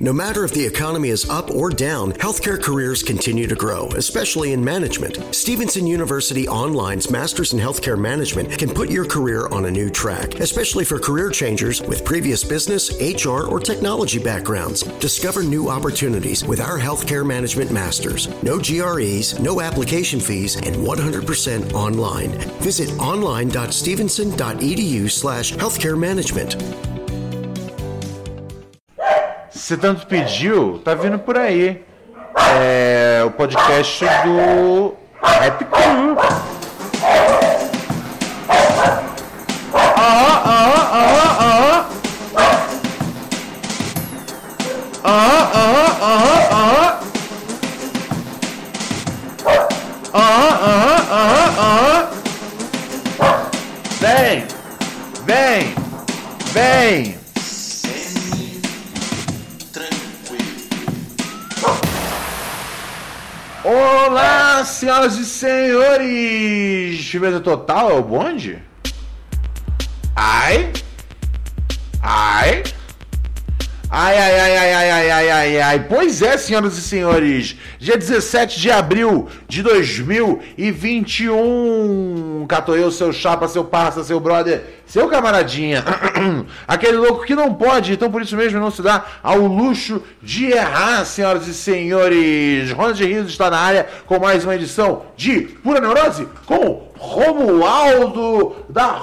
No matter if the economy is up or down, healthcare careers continue to grow, especially in management. Stevenson University Online's Masters in Healthcare Management can put your career on a new track, especially for career changers with previous business, HR, or technology backgrounds. Discover new opportunities with our Healthcare Management Masters. No GREs, no application fees, and 100% online. Visit online.stevenson.edu slash healthcare management. Se tanto pediu, tá vindo por aí. É o podcast do Rap Crew. Senhoras e senhores! Firmeza total é o bonde? Ai! Ai! Ai, ai, ai, ai, ai, ai, ai, ai, ai. Pois é, senhoras e senhores. Dia 17 de abril de 2021. Catou eu, seu chapa, seu parça, seu brother, seu camaradinha. Aquele louco que não pode, então por isso mesmo não se dá ao luxo de errar, senhoras e senhores. Ronald Rios está na área com mais uma edição de Pura Neurose com Romualdo da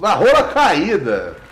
da rola caída.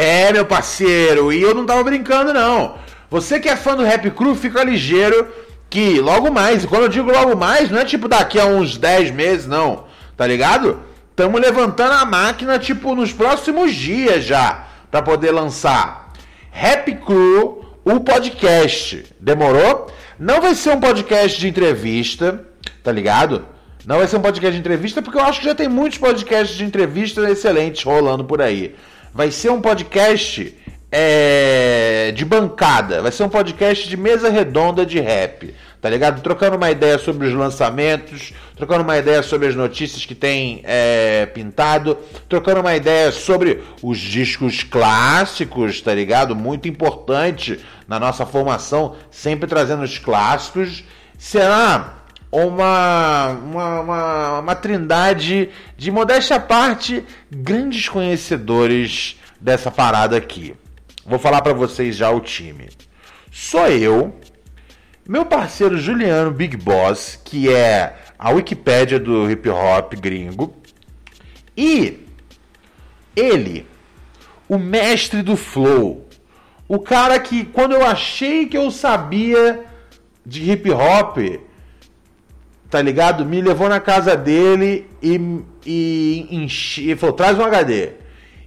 É, meu parceiro, e eu não tava brincando não. Você que é fã do Rap Crew, fica ligeiro que logo mais, e quando eu digo logo mais, não é tipo daqui a uns 10 meses, não. Tá ligado? Tamo levantando a máquina, tipo, nos próximos dias já, para poder lançar. Rap Crew o podcast. Demorou? Não vai ser um podcast de entrevista, tá ligado? Não vai ser um podcast de entrevista, porque eu acho que já tem muitos podcasts de entrevista excelentes rolando por aí. Vai ser um podcast é, de bancada, vai ser um podcast de mesa redonda de rap, tá ligado? Trocando uma ideia sobre os lançamentos, trocando uma ideia sobre as notícias que tem é, pintado, trocando uma ideia sobre os discos clássicos, tá ligado? Muito importante na nossa formação, sempre trazendo os clássicos. Será uma, uma, uma, uma trindade de modéstia à parte, grandes conhecedores dessa parada aqui. Vou falar para vocês já o time. Sou eu, meu parceiro Juliano Big Boss, que é a Wikipédia do hip hop gringo, e ele, o mestre do flow, o cara que quando eu achei que eu sabia de hip hop, tá ligado? Me levou na casa dele e, e, enche, e falou: traz um HD.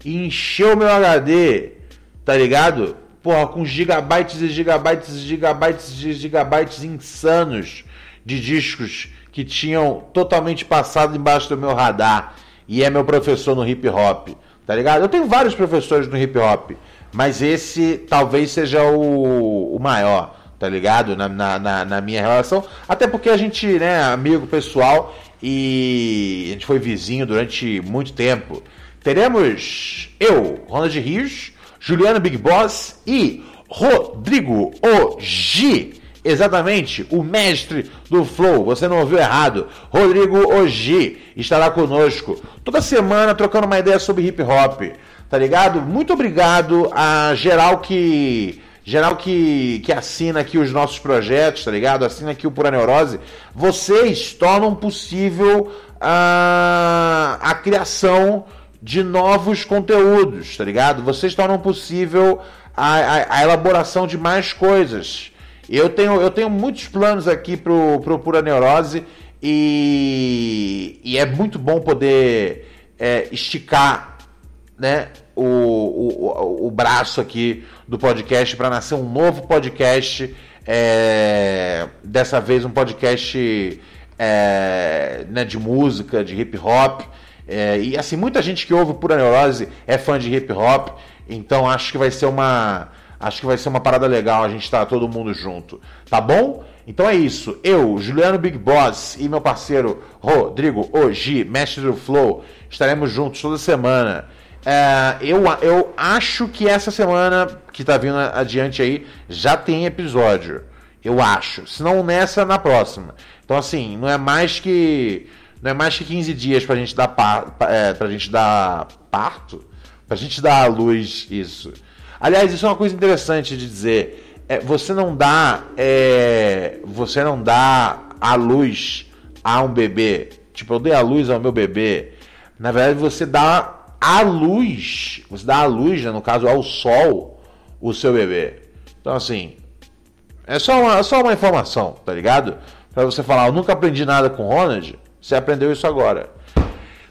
E encheu meu HD, tá ligado? Porra, com gigabytes e gigabytes e gigabytes e gigabytes insanos de discos que tinham totalmente passado embaixo do meu radar. E é meu professor no hip hop, tá ligado? Eu tenho vários professores no hip hop, mas esse talvez seja o, o maior, tá ligado? Na, na, na, minha relação. Até porque a gente, né, amigo pessoal e a gente foi vizinho durante muito tempo. Teremos eu, Ronald Rios, Juliano Big Boss e Rodrigo Ogi Exatamente, o mestre do Flow, você não ouviu errado. Rodrigo Ogi estará conosco toda semana trocando uma ideia sobre hip hop, tá ligado? Muito obrigado a geral que geral que, que assina aqui os nossos projetos, tá ligado? Assina aqui o Pura Neurose. Vocês tornam possível a, a criação de novos conteúdos, tá ligado? Vocês tornam possível a, a, a elaboração de mais coisas. Eu tenho, eu tenho muitos planos aqui pro, pro Pura Neurose e, e é muito bom poder é, esticar né, o, o, o braço aqui do podcast para nascer um novo podcast. É, dessa vez um podcast é, né, de música, de hip hop. É, e assim, muita gente que ouve Pura Neurose é fã de hip hop, então acho que vai ser uma Acho que vai ser uma parada legal a gente estar tá todo mundo junto, tá bom? Então é isso. Eu, Juliano Big Boss e meu parceiro Rodrigo Ogi, mestre do Flow, estaremos juntos toda semana. É, eu, eu acho que essa semana que tá vindo adiante aí já tem episódio. Eu acho. Se não nessa, na próxima. Então, assim, não é mais que. Não é mais que 15 dias pra gente dar par, é, pra gente dar parto. Pra gente dar à luz isso. Aliás, isso é uma coisa interessante de dizer. É, você não dá. É, você não dá a luz a um bebê. Tipo, eu dei a luz ao meu bebê. Na verdade, você dá a luz. Você dá a luz, né, no caso, ao sol, o seu bebê. Então, assim. É só uma, é só uma informação, tá ligado? Pra você falar, eu nunca aprendi nada com Ronald. Você aprendeu isso agora.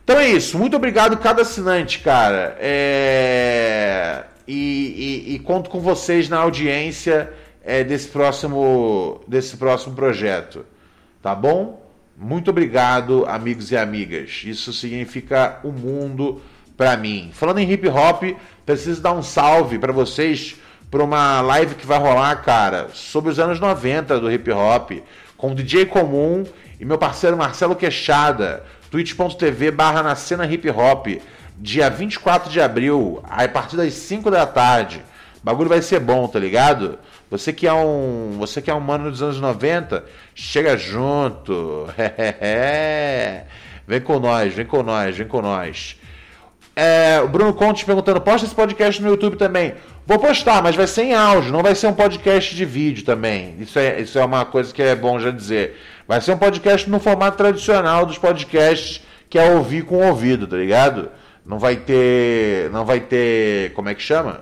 Então é isso. Muito obrigado, cada assinante, cara. É e, e, e conto com vocês na audiência é, desse, próximo, desse próximo projeto. Tá bom? Muito obrigado, amigos e amigas. Isso significa o mundo para mim. Falando em hip hop, preciso dar um salve para vocês para uma live que vai rolar, cara, sobre os anos 90 do hip hop, com o DJ Comum e meu parceiro Marcelo Queixada, twitch.tv barra na cena hip hop dia 24 de abril, a partir das 5 da tarde. O bagulho vai ser bom, tá ligado? Você que é um, você que é um mano dos anos 90, chega junto. vem com nós, vem com nós, vem com nós. É, o Bruno Conte perguntando: posta esse podcast no YouTube também? Vou postar, mas vai ser em áudio, não vai ser um podcast de vídeo também. Isso é, isso é uma coisa que é bom já dizer. Vai ser um podcast no formato tradicional dos podcasts, que é ouvir com o ouvido, tá ligado? Não vai ter. Não vai ter. Como é que chama?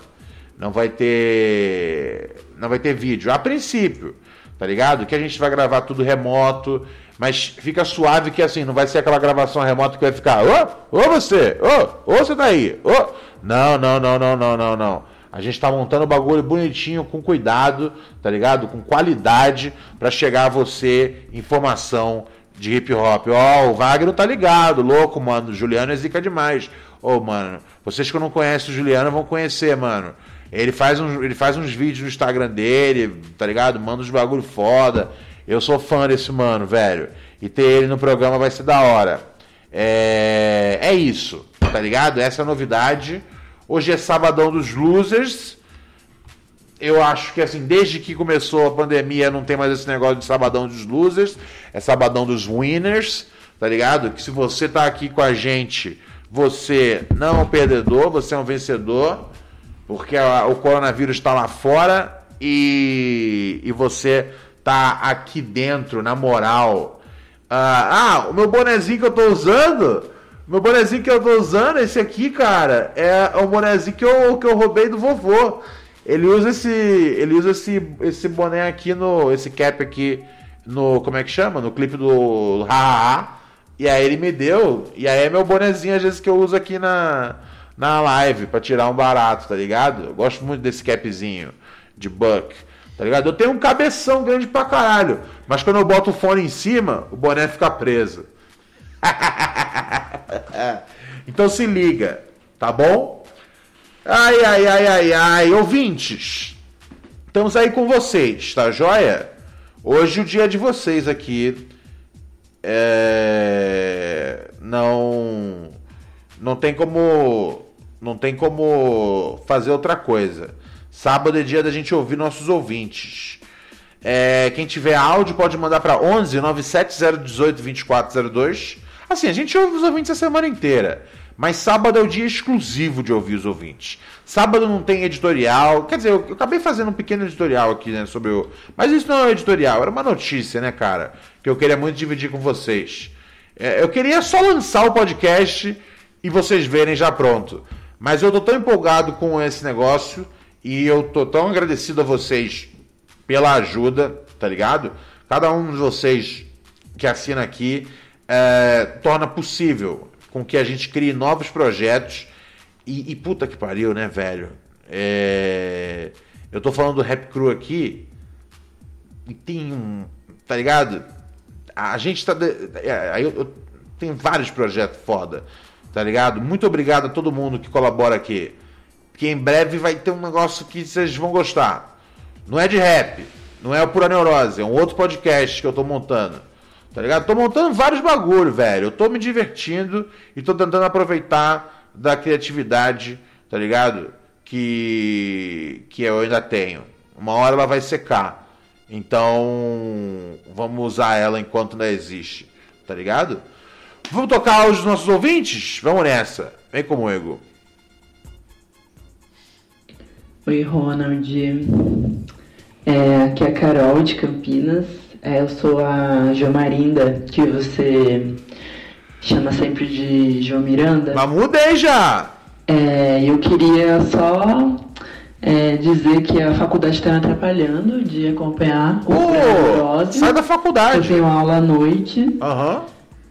Não vai ter. Não vai ter vídeo. A princípio, tá ligado? Que a gente vai gravar tudo remoto. Mas fica suave que assim, não vai ser aquela gravação remota que vai ficar. Ô, ô você! Ô, ô você tá aí! Ô! Não, não, não, não, não, não, não. A gente tá montando o bagulho bonitinho, com cuidado, tá ligado? Com qualidade, para chegar a você informação de hip hop. Ó, oh, o Wagner tá ligado, louco, mano. Juliano é zica demais. Ô, oh, mano, vocês que não conhecem o Juliano vão conhecer, mano. Ele faz, uns, ele faz uns vídeos no Instagram dele, tá ligado? Manda uns bagulho foda. Eu sou fã desse mano, velho. E ter ele no programa vai ser da hora. É, é isso, tá ligado? Essa é a novidade. Hoje é sabadão dos losers. Eu acho que assim, desde que começou a pandemia, não tem mais esse negócio de sabadão dos losers. É sabadão dos winners, tá ligado? Que se você tá aqui com a gente você não é um perdedor, você é um vencedor, porque o coronavírus está lá fora e, e você tá aqui dentro, na moral. Ah, ah, o meu bonezinho que eu tô usando, meu bonezinho que eu tô usando, esse aqui, cara, é o bonezinho que eu, que eu roubei do vovô. Ele usa esse, ele usa esse, esse boné aqui no, esse cap aqui no, como é que chama? No clipe do Ha, e aí ele me deu, e aí é meu bonezinho às vezes que eu uso aqui na, na live para tirar um barato, tá ligado? Eu gosto muito desse capzinho de buck, tá ligado? Eu tenho um cabeção grande pra caralho, mas quando eu boto o fone em cima, o boné fica preso. então se liga, tá bom? Ai, ai, ai, ai, ai, ouvintes. Estamos aí com vocês, tá joia? Hoje o dia de vocês aqui é, não não tem como não tem como fazer outra coisa. Sábado é dia da gente ouvir nossos ouvintes. É, quem tiver áudio pode mandar para 11 97018 2402. Assim, a gente ouve os ouvintes a semana inteira. Mas sábado é o dia exclusivo de ouvir os ouvintes. Sábado não tem editorial. Quer dizer, eu, eu acabei fazendo um pequeno editorial aqui, né, sobre o. Mas isso não é um editorial, era uma notícia, né, cara? Que eu queria muito dividir com vocês. É, eu queria só lançar o podcast e vocês verem já pronto. Mas eu tô tão empolgado com esse negócio e eu tô tão agradecido a vocês pela ajuda, tá ligado? Cada um de vocês que assina aqui é, torna possível com que a gente crie novos projetos. E, e puta que pariu, né, velho? É... Eu tô falando do Rap Crew aqui. E tem um. Tá ligado? A gente tá. É, aí eu, eu tenho vários projetos foda. Tá ligado? Muito obrigado a todo mundo que colabora aqui. Que em breve vai ter um negócio que vocês vão gostar. Não é de rap, Não é o Pura Neurose, é um outro podcast que eu tô montando. Tá ligado? Tô montando vários bagulho, velho. Eu tô me divertindo e tô tentando aproveitar da criatividade, tá ligado? Que, que eu ainda tenho. Uma hora ela vai secar. Então, vamos usar ela enquanto ainda existe, tá ligado? Vamos tocar aos nossos ouvintes? Vamos nessa. Vem comigo. Oi, Ronald. É, aqui é a Carol de Campinas. É, eu sou a Jomarinda, que você chama sempre de João Miranda. Mas mudei já! É, eu queria só é, dizer que a faculdade está me atrapalhando de acompanhar o oh, Sai da faculdade! Eu tenho aula à noite. Aham. Uhum.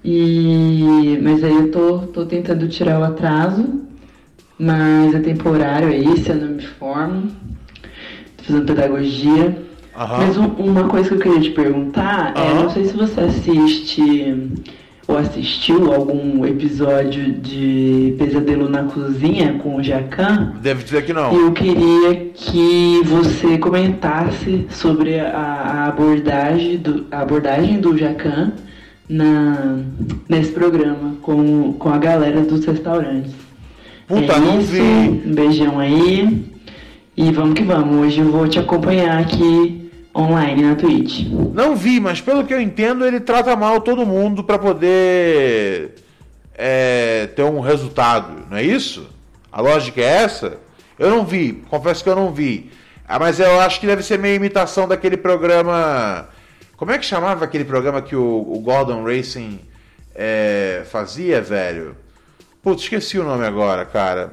E, mas aí eu tô, tô tentando tirar o atraso, mas é temporário aí, se eu não me formo. Tô fazendo pedagogia. Uhum. Mas um, uma coisa que eu queria te perguntar uhum. é, não sei se você assiste ou assistiu algum episódio de Pesadelo na Cozinha com o Jacan. Deve dizer que não. Eu queria que você comentasse sobre a, a abordagem do, a abordagem do Jacan na, nesse programa com, com a galera dos restaurantes. Puta, é não isso, vi. Um beijão aí. E vamos que vamos. Hoje eu vou te acompanhar aqui online na Twitch. Não vi, mas pelo que eu entendo, ele trata mal todo mundo para poder é, ter um resultado, não é isso? A lógica é essa? Eu não vi, confesso que eu não vi. Ah, mas eu acho que deve ser meio imitação daquele programa como é que chamava aquele programa que o, o Gordon Racing é, fazia, velho? Putz, esqueci o nome agora, cara.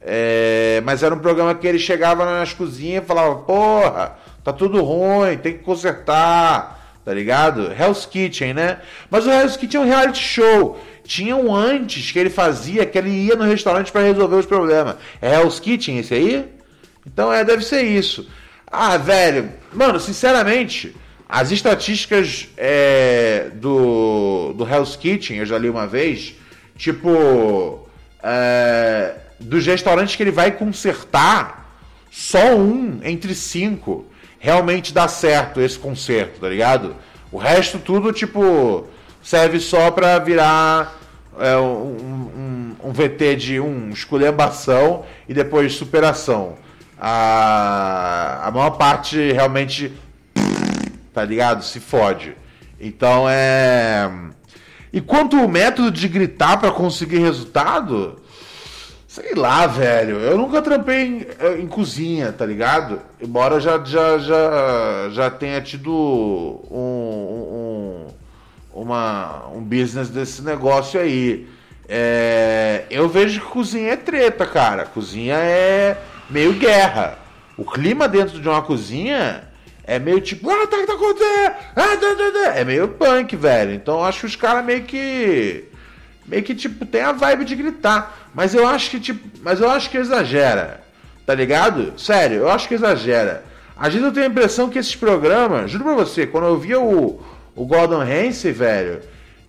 É, mas era um programa que ele chegava nas cozinhas e falava: Porra, tá tudo ruim, tem que consertar, tá ligado? Hell's Kitchen, né? Mas o Hell's Kitchen é um reality show. Tinha um antes que ele fazia, que ele ia no restaurante para resolver os problemas. É Hell's Kitchen esse aí? Então é, deve ser isso. Ah, velho, mano, sinceramente, as estatísticas é, do, do Hell's Kitchen, eu já li uma vez, tipo, é, dos restaurantes que ele vai consertar, só um entre cinco realmente dá certo esse conserto, tá ligado? O resto tudo, tipo, serve só pra virar é, um, um, um, VT de um esculhambação e depois superação. A, a maior parte realmente tá ligado? Se fode. Então é. E quanto o método de gritar para conseguir resultado, sei lá, velho. Eu nunca trampei em, em, cozinha, tá ligado? Embora já, já, já, já tenha tido um, um, uma, um business desse negócio aí. É, eu vejo que cozinha é treta, cara. Cozinha é meio guerra. O clima dentro de uma cozinha é meio tipo, ah, tá, tá acontecendo? Ah. É meio punk, velho. Então acho que os caras meio que. Meio que, tipo, tem a vibe de gritar. Mas eu acho que, tipo. Mas eu acho que exagera. Tá ligado? Sério, eu acho que exagera. Às vezes eu tenho a impressão que esses programas, juro pra você, quando eu via o, o Gordon Ramsay, velho,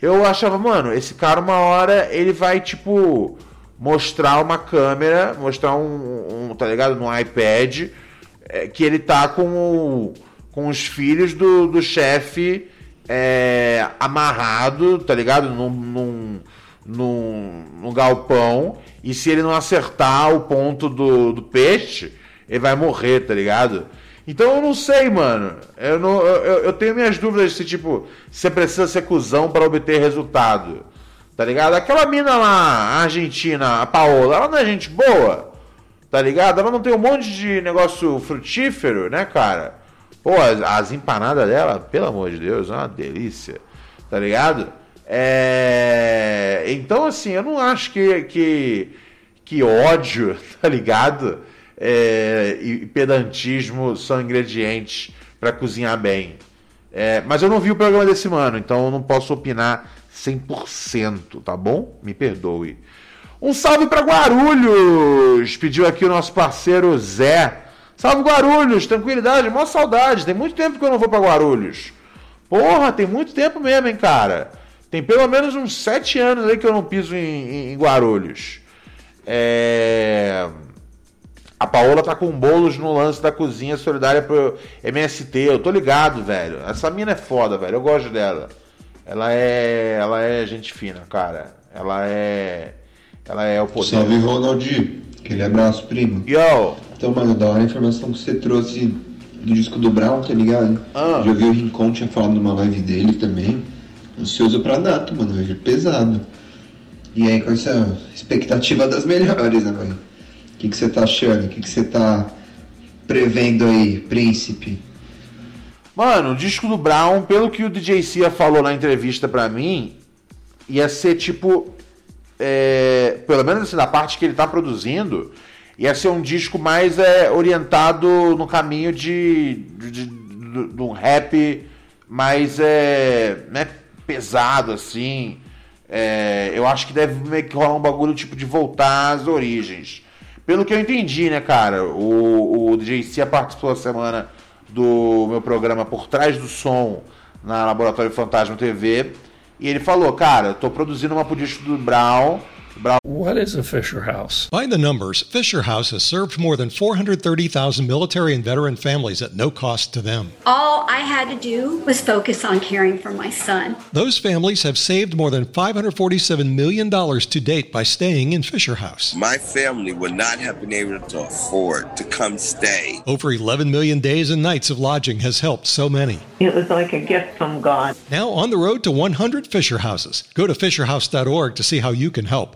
eu achava, mano, esse cara uma hora ele vai, tipo, mostrar uma câmera, mostrar um, um tá ligado? No iPad, é, que ele tá com o com os filhos do, do chefe é, amarrado, tá ligado? Num, num, num, num, galpão. E se ele não acertar o ponto do, do peixe, ele vai morrer, tá ligado? Então eu não sei, mano. Eu, não, eu, eu tenho minhas dúvidas se, tipo, você precisa ser cuzão para obter resultado. Tá ligado? Aquela mina lá, a argentina, a Paola, ela não é gente boa? Tá ligado? Ela não tem um monte de negócio frutífero, né, cara? Pô, as, as empanadas dela, pelo amor de Deus, é uma delícia. Tá ligado? É... Então, assim, eu não acho que, que, que ódio, tá ligado? É... E pedantismo são ingredientes para cozinhar bem. É... Mas eu não vi o programa desse mano, então eu não posso opinar 100%, tá bom? Me perdoe. Um salve para Guarulhos! Pediu aqui o nosso parceiro Zé. Salve Guarulhos, tranquilidade, maior saudade. Tem muito tempo que eu não vou para Guarulhos. Porra, tem muito tempo mesmo, hein, cara. Tem pelo menos uns sete anos aí que eu não piso em, em, em Guarulhos. É... A Paola tá com bolos no lance da cozinha solidária pro MST. Eu tô ligado, velho. Essa mina é foda, velho. Eu gosto dela. Ela é. Ela é gente fina, cara. Ela é. Ela é o poder. Salve Ronaldinho. Aquele abraço, primo. Yo! Então, mano, da hora a informação que você trouxe do disco do Brown, tá ligado? Ah. Já vi o Rincon tinha falado numa live dele também. Ansioso pra data, mano. Vai vir pesado. E aí, com essa expectativa das melhores, né, mano? O que que você tá achando? O que que você tá prevendo aí, príncipe? Mano, o disco do Brown, pelo que o DJ Cia falou na entrevista pra mim, ia ser tipo. É, pelo menos assim, da parte que ele tá produzindo, ia ser um disco mais é, orientado no caminho de, de, de, do- do rap mais é, né, pesado, assim. É, eu acho que deve meio que rolar um bagulho tipo de voltar às origens. Pelo que eu entendi, né, cara? O, o DJ Cia participou essa semana do meu programa Por Trás do Som na Laboratório Fantasma TV. E ele falou, cara, eu tô produzindo uma disco do Brown. Brown What is a Fisher House? By the numbers, Fisher House has served more than 430,000 military and veteran families at no cost to them. All I had to do was focus on caring for my son. Those families have saved more than $547 million to date by staying in Fisher House. My family would not have been able to afford to come stay. Over 11 million days and nights of lodging has helped so many. It was like a gift from God. Now on the road to 100 Fisher Houses. Go to fisherhouse.org to see how you can help.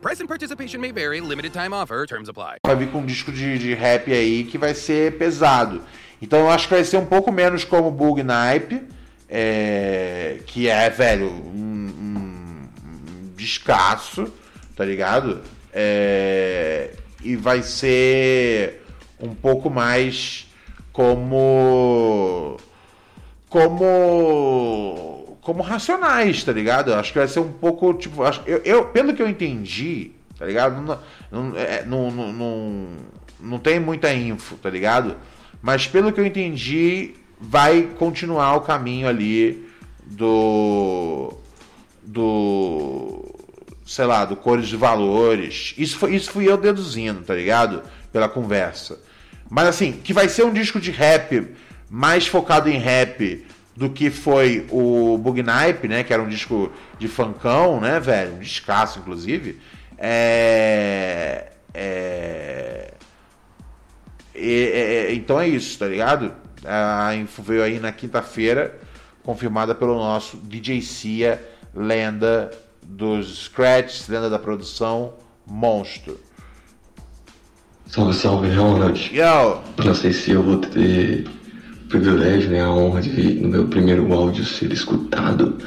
Price and participation may vary, limited time offer, terms apply. vai vir com um disco de, de rap aí que vai ser pesado. Então eu acho que vai ser um pouco menos como Bug Nipe, é, que é, velho, um, um, um descasso, tá ligado? É, e vai ser um pouco mais como como como racionais, tá ligado? Acho que vai ser um pouco tipo, acho, eu, eu- pelo que eu entendi, tá ligado? Não, não, é, não, não, não, não tem muita info, tá ligado? Mas pelo que eu entendi, vai continuar o caminho ali do do sei lá, do cores de valores. Isso foi isso fui eu deduzindo, tá ligado? Pela conversa. Mas assim, que vai ser um disco de rap mais focado em rap do que foi o Bugnipe, né? Que era um disco de funkão, né, velho? Um descasso, inclusive. É... é... E- é- então é isso, tá ligado? A info veio aí na quinta-feira, confirmada pelo nosso DJ Cia, lenda dos scratches, lenda da produção, monstro. Salve, salve, Ronald. Yo! Não sei se eu vou ter privilégio, né, a honra de, no meu primeiro áudio, ser escutado.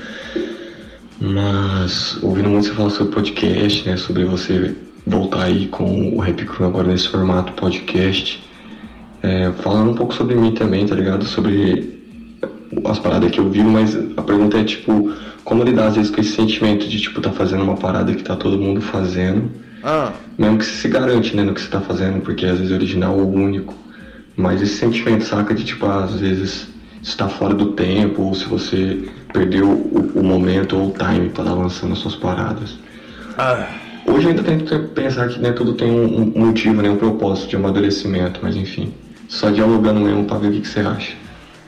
Mas, ouvindo muito você falar sobre podcast, né, sobre você voltar aí com o Rap Crew agora nesse formato podcast, é, falando um pouco sobre mim também, tá ligado? Sobre as paradas que eu vivo, mas a pergunta é, tipo, como lidar às vezes com esse sentimento de, tipo, tá fazendo uma parada que tá todo mundo fazendo, Ah, mesmo que você se garante, né, no que você tá fazendo, porque às vezes é original ou único. Mas esse sentimento, saca, de tipo, às vezes está fora do tempo, ou se você perdeu o, o momento ou o time para estar lançando as suas paradas. Hoje eu ainda tento pensar que né, tudo tem um, um motivo, né, um propósito de amadurecimento, mas enfim. Só dialogando mesmo pra ver o que, que você acha.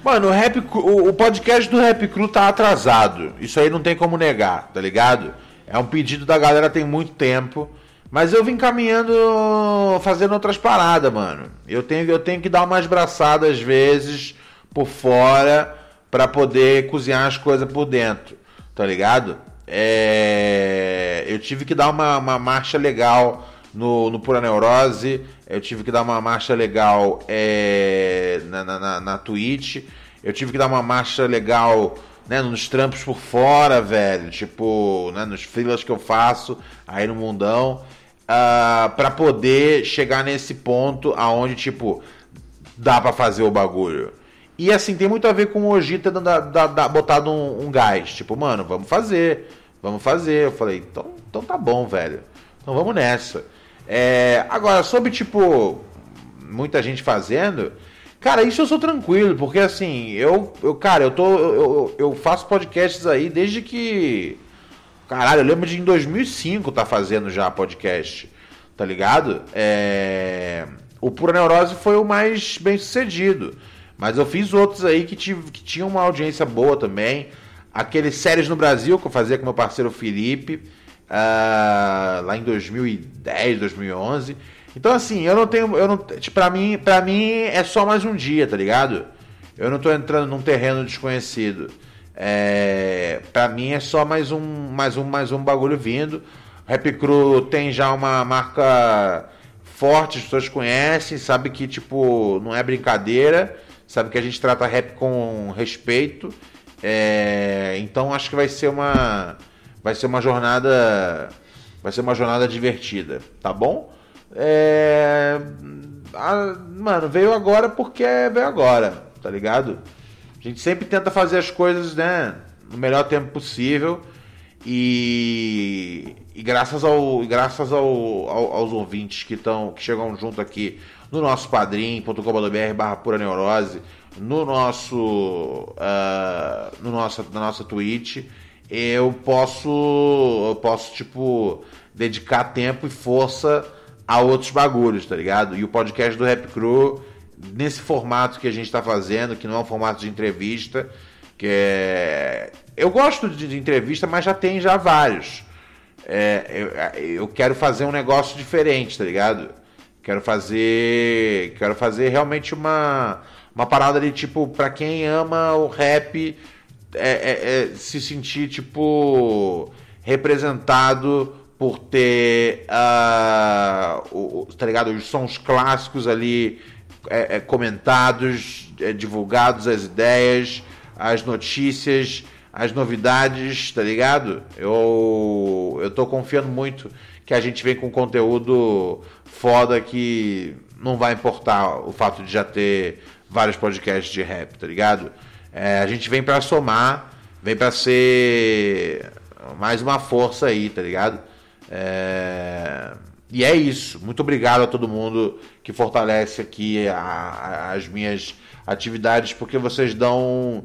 Mano, o, rap, o, o podcast do Rap Cru tá atrasado. Isso aí não tem como negar, tá ligado? É um pedido da galera tem muito tempo. Mas eu vim caminhando, fazendo outras paradas, mano. Eu tenho, eu tenho que dar umas braçadas às vezes por fora pra poder cozinhar as coisas por dentro, tá ligado? É, eu tive que dar uma, uma marcha legal no, no Pura Neurose, eu tive que dar uma marcha legal é, na, na, na, na Twitch, eu tive que dar uma marcha legal né, nos trampos por fora, velho, tipo, né, nos freelas que eu faço aí no mundão, ah, pra poder chegar nesse ponto aonde, tipo, dá pra fazer o bagulho. E assim, tem muito a ver com o Oji dado- da- da- botado um, um gás. Tipo, mano, vamos fazer. Vamos fazer. Eu falei, então, então tá bom, velho. Então vamos nessa. É, agora, sobre, tipo, muita gente fazendo. Cara, isso eu sou tranquilo, porque assim, eu, eu cara, eu tô. Eu- eu faço podcasts aí desde que. Caralho, eu lembro de em 2005 tá fazendo já podcast, tá ligado? É, O Pura Neurose foi o mais bem sucedido. Mas eu fiz outros aí que, tive, que tinham uma audiência boa também. Aqueles séries no Brasil que eu fazia com meu parceiro Felipe, ah, lá em 2010, 2011. Então assim, eu não tenho, eu não, tipo, para mim, para mim é só mais um dia, tá ligado? Eu não tô entrando num terreno desconhecido. É, para mim é só mais um, mais um, mais um bagulho vindo. Rap Crew tem já uma marca forte, as pessoas conhecem, sabe que tipo não é brincadeira, sabe que a gente trata rap com respeito. É, então acho que vai ser uma vai ser uma jornada vai ser uma jornada divertida, tá bom? É, a- mano, veio agora porque veio agora, tá ligado? Gente sempre tenta fazer as coisas, né, no melhor tempo possível. E, e graças, ao, graças ao, ao- aos ouvintes que, tão, que chegam junto aqui no nosso padrim.com.br barra pura neurose, no nosso, ah, no nosso, na nossa Twitch, eu posso, eu posso, tipo, dedicar tempo e força a outros bagulhos, tá ligado? E o podcast do Rap Crew, nesse formato que a gente tá fazendo, que não é um formato de entrevista, que é... Eu gosto de, de entrevista, mas já tem já vários. É, eu, eu quero fazer um negócio diferente, tá ligado? Quero fazer. Quero fazer realmente uma, uma parada ali, tipo, pra quem ama o rap é, é, é, se sentir, tipo, representado por ter, o, o- tá ligado? Os sons clássicos ali é, é, comentados, é, divulgados as ideias, as notícias, as novidades, tá ligado? Eu, eu tô confiando muito que a gente vem com conteúdo foda que não vai importar o fato de já ter vários podcasts de rap, tá ligado? É, a gente vem pra somar, vem pra ser mais uma força aí, tá ligado? É, E é isso. Muito obrigado a todo mundo que fortalece aqui a- a- as minhas atividades, porque vocês dão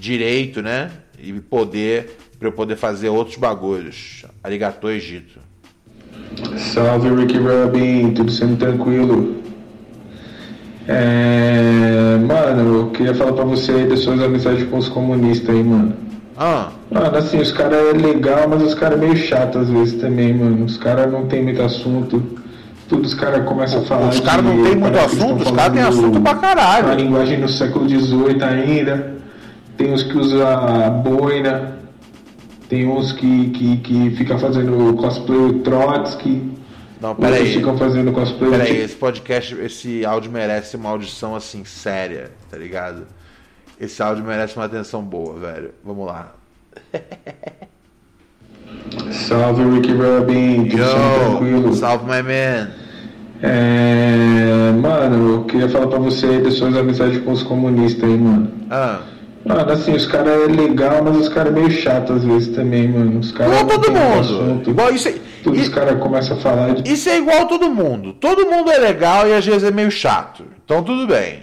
direito, né? E poder para eu poder fazer outros bagulhos. Arigato, Egito. Salve Ricky Rubin, tudo sendo tranquilo. É, mano, eu queria falar pra você aí das suas amizades com os comunistas aí, mano. Ah. Mano, assim, os caras é legal, mas os caras é meio chato às vezes também, mano. Os caras não tem muito assunto. Tudo os caras começam a falar. Os caras não tem muito assunto, os caras têm assunto pra caralho. A linguagem do século XVIII ainda. Tem uns que usam boina. Tem uns que, que, que ficam fazendo cosplay Trotsky. Não, Outros peraí. ficam fazendo cosplay Peraí, esse podcast, esse áudio merece uma audição assim, séria, tá ligado? Esse áudio merece uma atenção boa, velho. Vamos lá. Salve Ricky Rubin, tudo tranquilo? Salve my man. É, mano, eu queria falar pra você aí das suas amizades com os comunistas aí, mano. Ah. Mano, assim, os caras é legal, mas os caras é meio chato às vezes também, mano. Os caras Igual não todo mundo. assunto. Igual isso aí. Tudo os caras começam a falar de Isso é igual a todo mundo. Todo mundo é legal e às vezes é meio chato. Então tudo bem.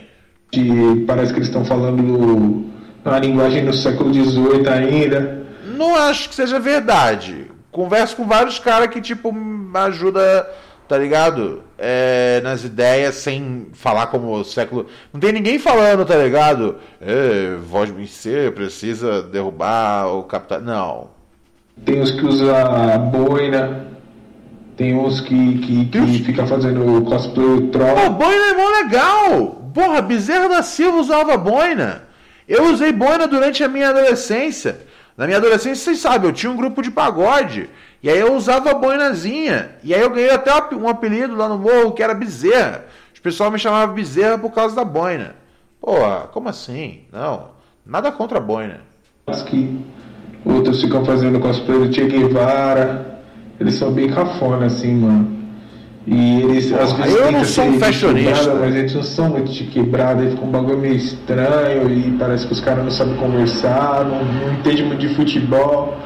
Que parece que eles estão falando na linguagem do século XVIII ainda. Não acho que seja verdade. Converso com vários caras que, tipo, ajuda, tá ligado? É, nas ideias, sem falar como o século. Não tem ninguém falando, tá ligado? É, voz vencer, precisa derrubar o capital. Não. Tem uns que usam boina. Tem uns que, que, que fica fazendo cosplay do Pô, Troll. boina é mó legal! Porra, Bezerra da Silva usava boina. Eu usei boina durante a minha adolescência. Na minha adolescência, vocês sabem, eu tinha um grupo de pagode. E aí eu usava boinazinha. E aí eu ganhei até um apelido lá no morro que era Bezerra. Os pessoal me chamavam Bezerra por causa da boina. Porra, como assim? Não, nada contra a boina. que outros ficam fazendo cosplay do Che Guevara. Eles são bem cafona, assim, mano. E eles às Porra, vezes eu não sou um fashionista. mas eles não são muito de quebrada, aí fica um bagulho meio estranho e parece que os caras não sabem conversar, não, não entendem muito de futebol.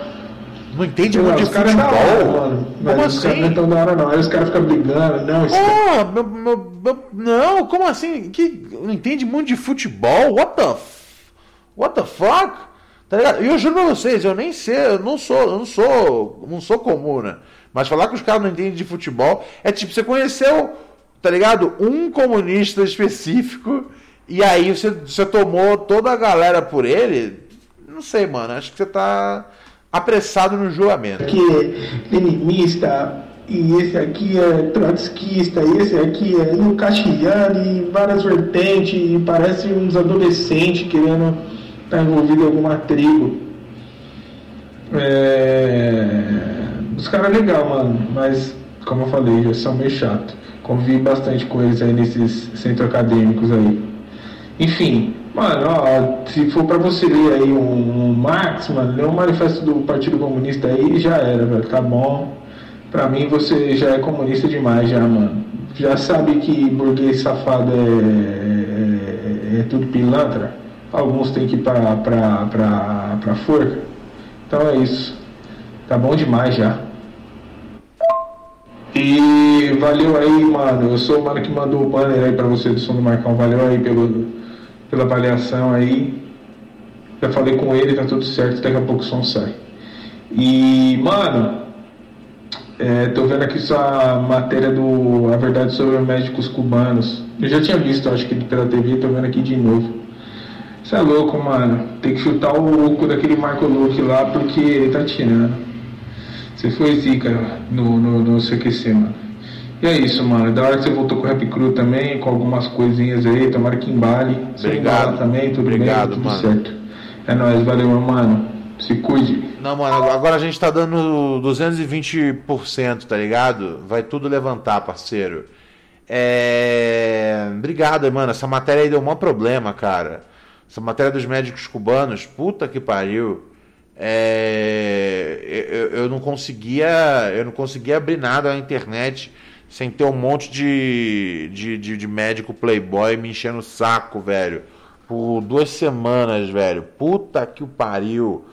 Não entende muito de os caras é futebol? hora, mano. Mas Como os caras assim? não é tão da hora não. Aí os caras ficam brigando, não, meu- meu- meu- não, como assim? Que, não entende muito de futebol? What the, f- what the fuck? Tá ligado? E eu juro pra vocês, eu nem sei, eu não sou, eu não sou, não sou comum, né? Mas falar que os caras não entendem de futebol é tipo, você conheceu, tá ligado? Um comunista específico e aí você, você tomou toda a galera por ele. Não sei, mano, acho que você tá apressado no julgamento. aqui é leninista, e esse aqui é trotskista, e esse aqui é Lucasiano, e várias vertentes, e parece uns adolescentes querendo estar envolvido em alguma tribo. É... Os caras é legal, mano, mas como eu falei, já são meio chato. Convivi bastante coisa aí nesses centros acadêmicos aí. Enfim, mano, ó, se for pra você ler aí um, um Marx, mano, lê um manifesto do Partido Comunista aí já era, velho, tá bom. Pra mim você já é comunista demais já, mano. Já sabe que burguês safado é, é, é tudo pilantra. Alguns tem que ir pra, pra, pra, pra forca. Então é isso. Tá bom demais já. E valeu aí, mano. Eu sou o mano que mandou o banner aí pra você do som do Marcão. Valeu aí pelo, pela avaliação aí. Já falei com ele, tá tudo certo. Daqui a pouco o som sai. E, mano, é, tô vendo aqui sua matéria do A Verdade sobre Médicos Cubanos. Eu já tinha visto, acho que pela TV, tô vendo aqui de novo. Você é louco, mano. Tem que chutar o oco daquele Marco Luque lá porque ele tá tirando. Você foi zica no, no, no CQC, mano. E é isso, mano. Da hora que você voltou com o Rap Cru também, com algumas coisinhas aí, tomara que embale. Você Obrigado. também, tudo Obrigado, bem, tudo mano. certo. É nóis, valeu, mano. Se cuide. Não, mano, agora a gente tá dando 220%, tá ligado? Vai tudo levantar, parceiro. É. Obrigado, mano. Essa matéria aí deu um problema, cara. Essa matéria dos médicos cubanos, puta que pariu. É... Eu, eu não conseguia. Eu não conseguia abrir nada na internet sem ter um monte de, de, de, de médico playboy me enchendo o saco, velho. Por duas semanas, velho. Puta que o pariu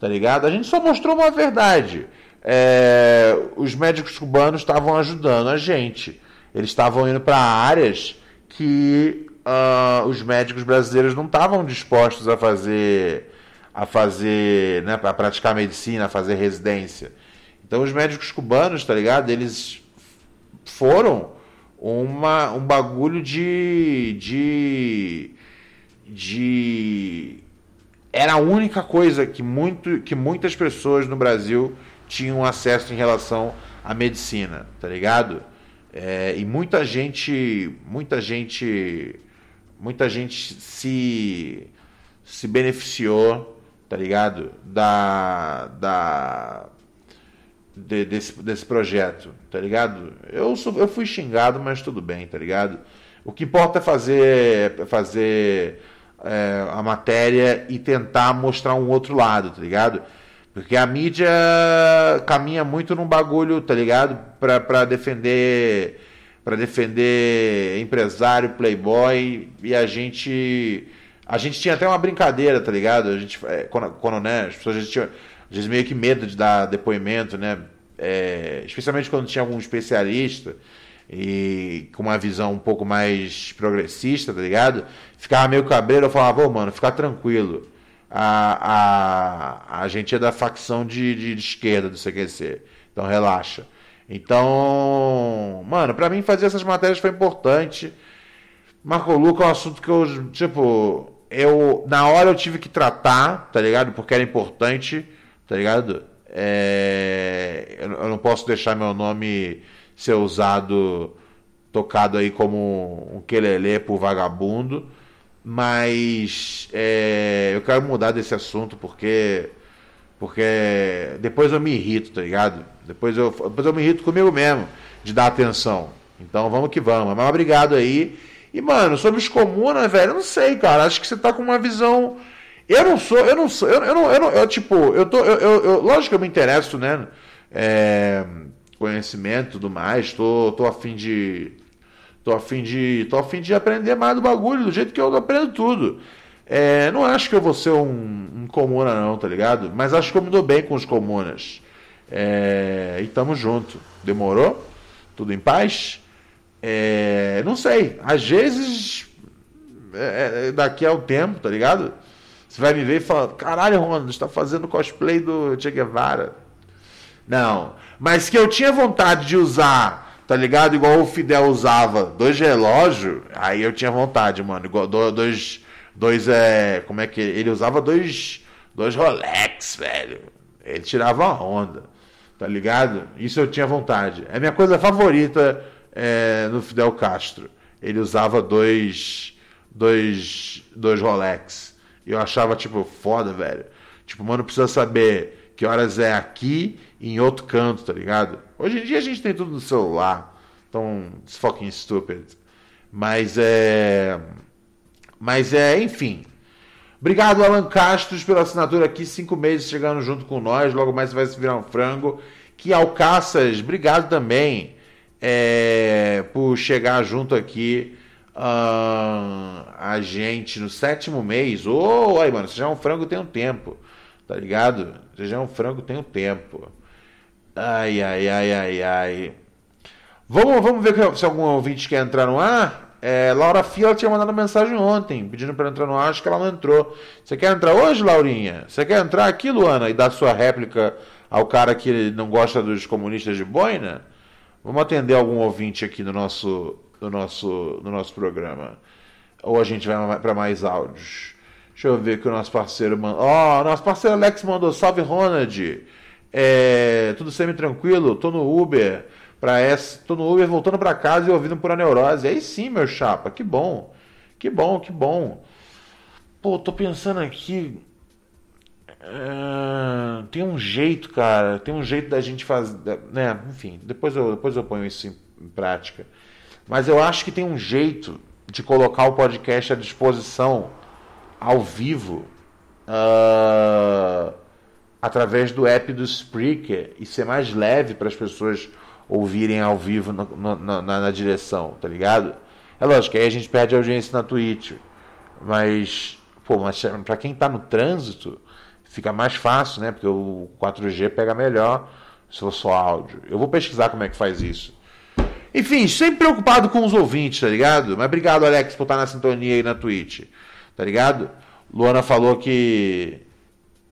tá ligado? A gente só mostrou uma verdade. É, os médicos cubanos estavam ajudando a gente. Eles estavam indo para áreas que ah, os médicos brasileiros não estavam dispostos a fazer, a fazer, né, para praticar medicina, a fazer residência. Então os médicos cubanos, tá ligado? Eles foram uma, um bagulho de, de, de era a única coisa que, muito, que muitas pessoas no Brasil tinham acesso em relação à medicina, tá ligado? É, e muita gente, muita gente, muita gente se, se beneficiou, tá ligado? Da, da, de- desse, desse projeto, tá ligado? Eu, sou, eu fui xingado, mas tudo bem, tá ligado? O que importa é fazer, é fazer é, a matéria e tentar mostrar um outro lado, tá ligado? Porque a mídia caminha muito num bagulho, tá ligado? Pra, pra defender para defender empresário, playboy e a gente a gente tinha até uma brincadeira, tá ligado? A gente é, quando, quando né, as pessoas tinham às vezes meio que medo de dar depoimento, né? É, especialmente quando tinha algum especialista e com uma visão um pouco mais progressista, tá ligado? Ficava meio cabreiro, eu falava, ô mano, fica tranquilo. A, a, a gente é da facção de, de, de esquerda do CQC. Então relaxa. Então, mano, pra mim fazer essas matérias foi importante. Marco Luca é um assunto que eu, tipo, eu, na hora eu tive que tratar, tá ligado? Porque era importante, tá ligado? É, eu, não posso deixar meu nome ser usado, tocado aí como um quelele por vagabundo, mas é, eu quero mudar desse assunto porque porque depois eu me irrito, tá ligado? Depois eu, depois eu me irrito comigo mesmo de dar atenção. Então vamos que vamos. Mas obrigado aí. E, mano, sobre os comunas, velho, eu não sei, cara. Acho que você tá com uma visão. Eu não sou, eu não sou, eu, eu não, eu não, eu, tipo, eu tô, eu, eu, eu- lógico que eu me interesso, né? É, conhecimento e tudo mais. Tô, tô a fim de. Tô a fim de. Tô a fim de aprender mais do bagulho, do jeito que eu aprendo tudo. É, não acho que eu vou ser um, um, comuna, não, tá ligado? Mas acho que eu me dou bem com os comunas. É, e tamo junto. Demorou? Tudo em paz? É, não sei. Às vezes. É, é daqui a um tempo, tá ligado? Você vai me ver e falar: caralho, Ronald, está fazendo cosplay do Che Guevara. Não. Mas que eu tinha vontade de usar, tá ligado? Igual o Fidel usava, dois relógios, aí eu tinha vontade, mano. Igual, dois. Dois é. Como é que. Ele usava dois. Dois Rolex, velho. Ele tirava a onda. Tá ligado? Isso eu tinha vontade. É minha coisa favorita é, no Fidel Castro. Ele usava dois. Dois. Dois Rolex. E eu achava, tipo, foda, velho. Tipo, mano, precisa saber que horas é aqui e em outro canto, tá ligado? Hoje em dia a gente tem tudo no celular. Então, it's fucking stupid. Mas é. Mas é, enfim. Obrigado, Alan Castros, pela assinatura aqui. Cinco meses chegando junto com nós. Logo mais vai se virar um frango. Que Alcaças, obrigado também é, por chegar junto aqui. Uh, a gente no sétimo mês. Ô, oh, aí, mano, você já é um frango tem um tempo. Tá ligado? Você já é um frango tem um tempo. Ai, ai, ai, ai, ai. Vamos, vamos ver se algum ouvinte quer entrar no ar? É, Laura Fia tinha mandado mensagem ontem, pedindo para entrar no ar, acho que ela não entrou. Você quer entrar hoje, Laurinha? Você quer entrar aqui, Luana, e dar sua réplica ao cara que não gosta dos comunistas de boina? Vamos atender algum ouvinte aqui no nosso, no nosso, no nosso programa. Ou a gente vai para mais áudios. Deixa eu ver que o nosso parceiro mandou. Ó, oh, nosso parceiro Alex mandou salve Ronald. É, tudo semi-tranquilo, tô no Uber para essa. Tô no Uber voltando para casa e ouvindo por a neurose. Aí sim, meu chapa, que bom. Que bom, que bom. Pô, tô pensando aqui. Uh, tem um jeito, cara. Tem um jeito da gente fazer. Né? Enfim, depois eu, depois eu ponho isso em, prática. Mas eu acho que tem um jeito de colocar o podcast à disposição ao vivo uh, através do app do Spreaker e ser mais leve para as pessoas ouvirem ao vivo no, no, na, na, direção, tá ligado? É lógico, aí a gente perde audiência na Twitch. Mas, pô, mas pra quem tá no trânsito, fica mais fácil, né? Porque o 4G pega melhor se for só áudio. Eu vou pesquisar como é que faz isso. Enfim, sempre preocupado com os ouvintes, tá ligado? Mas obrigado, Alex, por estar na sintonia aí na Twitch, tá ligado? Luana falou que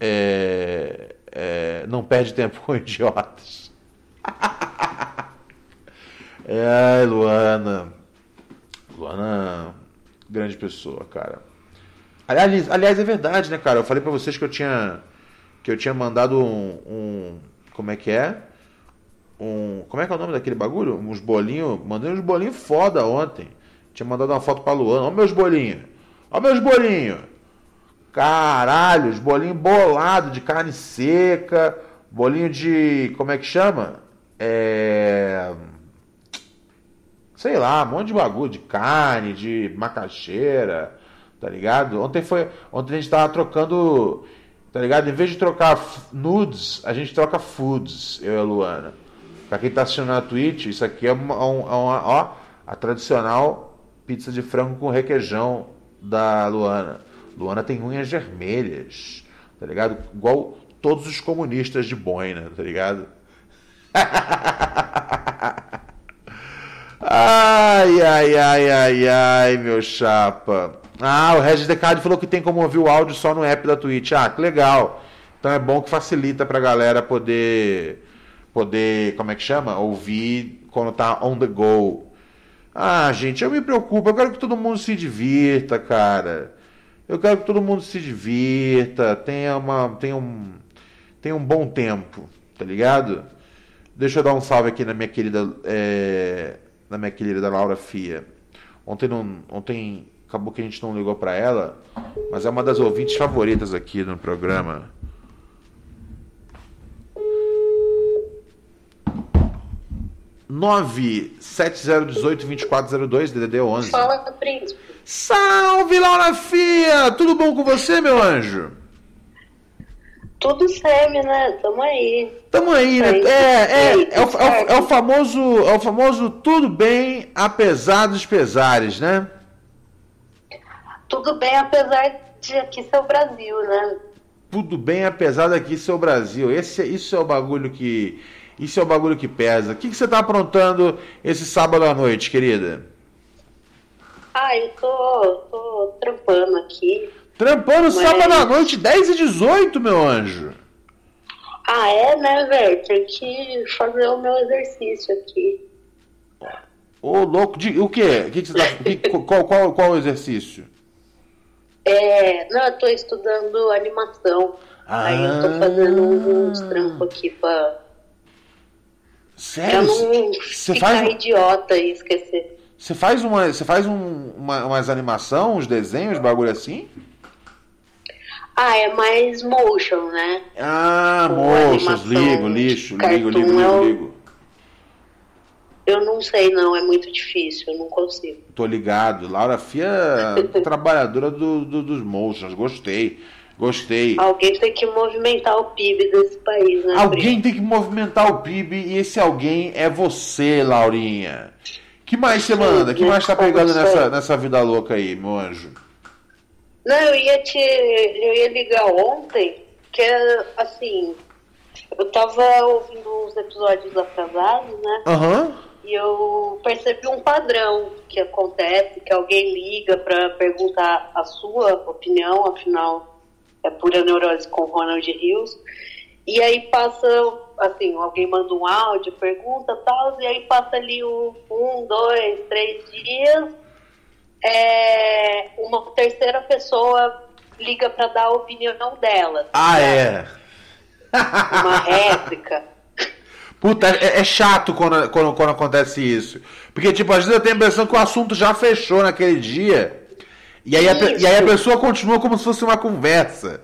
É, é, não perde tempo com idiotas. É, Luana. Luana, grande pessoa, cara. Aliás, aliás, é verdade, né, cara? Eu falei pra vocês que eu tinha que eu tinha mandado um, um como é que é? Um, como é que é o nome daquele bagulho? Uns bolinhos, mandei uns bolinhos foda ontem. Tinha mandado uma foto pra Luana. Ó meus bolinhos. Ó meus bolinhos. Caralho, os bolinhos bolados de carne seca, bolinho de, como é que chama? É sei lá, um monte de bagulho, de carne, de macaxeira, tá ligado? Ontem foi, ontem a gente tava trocando, tá ligado? Em vez de trocar nudes, a gente troca foods, eu e a Luana. Pra quem tá assistindo na Twitch, isso aqui é uma, uma, ó, a tradicional pizza de frango com requeijão da Luana. Luana tem unhas vermelhas, tá ligado? Igual todos os comunistas de boina, tá ligado? Ai, ai, ai, ai, ai, meu chapa. Ah, o Regis Decade falou que tem como ouvir o áudio só no app da Twitch. Ah, que legal. Então é bom que facilita pra galera poder, poder, como é que chama? Ouvir quando tá on the go. Ah, gente, eu me preocupo. Eu quero que todo mundo se divirta, cara. Eu quero que todo mundo se divirta, tenha, uma, tenha, um, tenha um bom tempo, tá ligado? Deixa eu dar um salve aqui na minha querida é, da minha querida Laura Fia. Ontem, não, ontem acabou que a gente não ligou para ela, mas é uma das ouvintes favoritas aqui no programa. nove sete zero dezoito vinte quatro zero dois DDD onze. Fala, príncipe. Salve, Laura Fia! Tudo bom com você, meu anjo? Tudo semi, né? Tamo aí. Tamo aí, né? É, é, é, o, é, o, é, o, famoso, é o famoso tudo bem, apesar dos pesares, né? Tudo bem, apesar de aqui ser o Brasil, né? Tudo bem, apesar daqui ser o Brasil. Esse, isso é o bagulho que. Isso é o bagulho que pesa. O que, que você tá aprontando esse sábado à noite, querida? Ah, eu tô, tô trampando aqui. Trampando Mas... sábado à noite, 10 e 18, meu anjo. Ah, é, né, velho? Tem que fazer o meu exercício aqui. Ô, louco, de, o quê? O que, que você tá, que, qual, qual, qual o exercício? É, não, eu tô estudando animação. Ah. Aí eu tô fazendo uns trampos aqui pra. Sério? Pra não você ficar faz... idiota e esquecer. Você faz, uma, você faz um, uma, umas animação, uns desenhos, bagulho assim? Ah, é mais motion, né? Ah, motion, ligo, lixo, ligo, ligo, ligo, eu... ligo. Eu não sei, não, é muito difícil, eu não consigo. Tô ligado. Laura Fia, trabalhadora do, do, dos motions, gostei. Gostei. Alguém tem que movimentar o PIB desse país, né? Alguém tem que movimentar o PIB e esse alguém é você, Laurinha. Que mais você manda? que mais tá pegando nessa, nessa vida louca aí, meu anjo? Não, eu ia te. Eu ia ligar ontem, que é assim. Eu tava ouvindo uns episódios atrasados, né? Uhum. E eu percebi um padrão que acontece, que alguém liga para perguntar a sua opinião, afinal é pura neurose com Ronald Rios. E aí passa, assim, alguém manda um áudio, pergunta tal, e aí passa ali o um, dois, três dias, é, uma terceira pessoa liga para dar a opinião dela. Ah, é? Uma réplica. Puta, é, é, chato quando, quando, quando acontece isso. Porque, tipo, às vezes eu tenho a impressão que o assunto já fechou naquele dia. E aí, a, e aí a pessoa continua como se fosse uma conversa.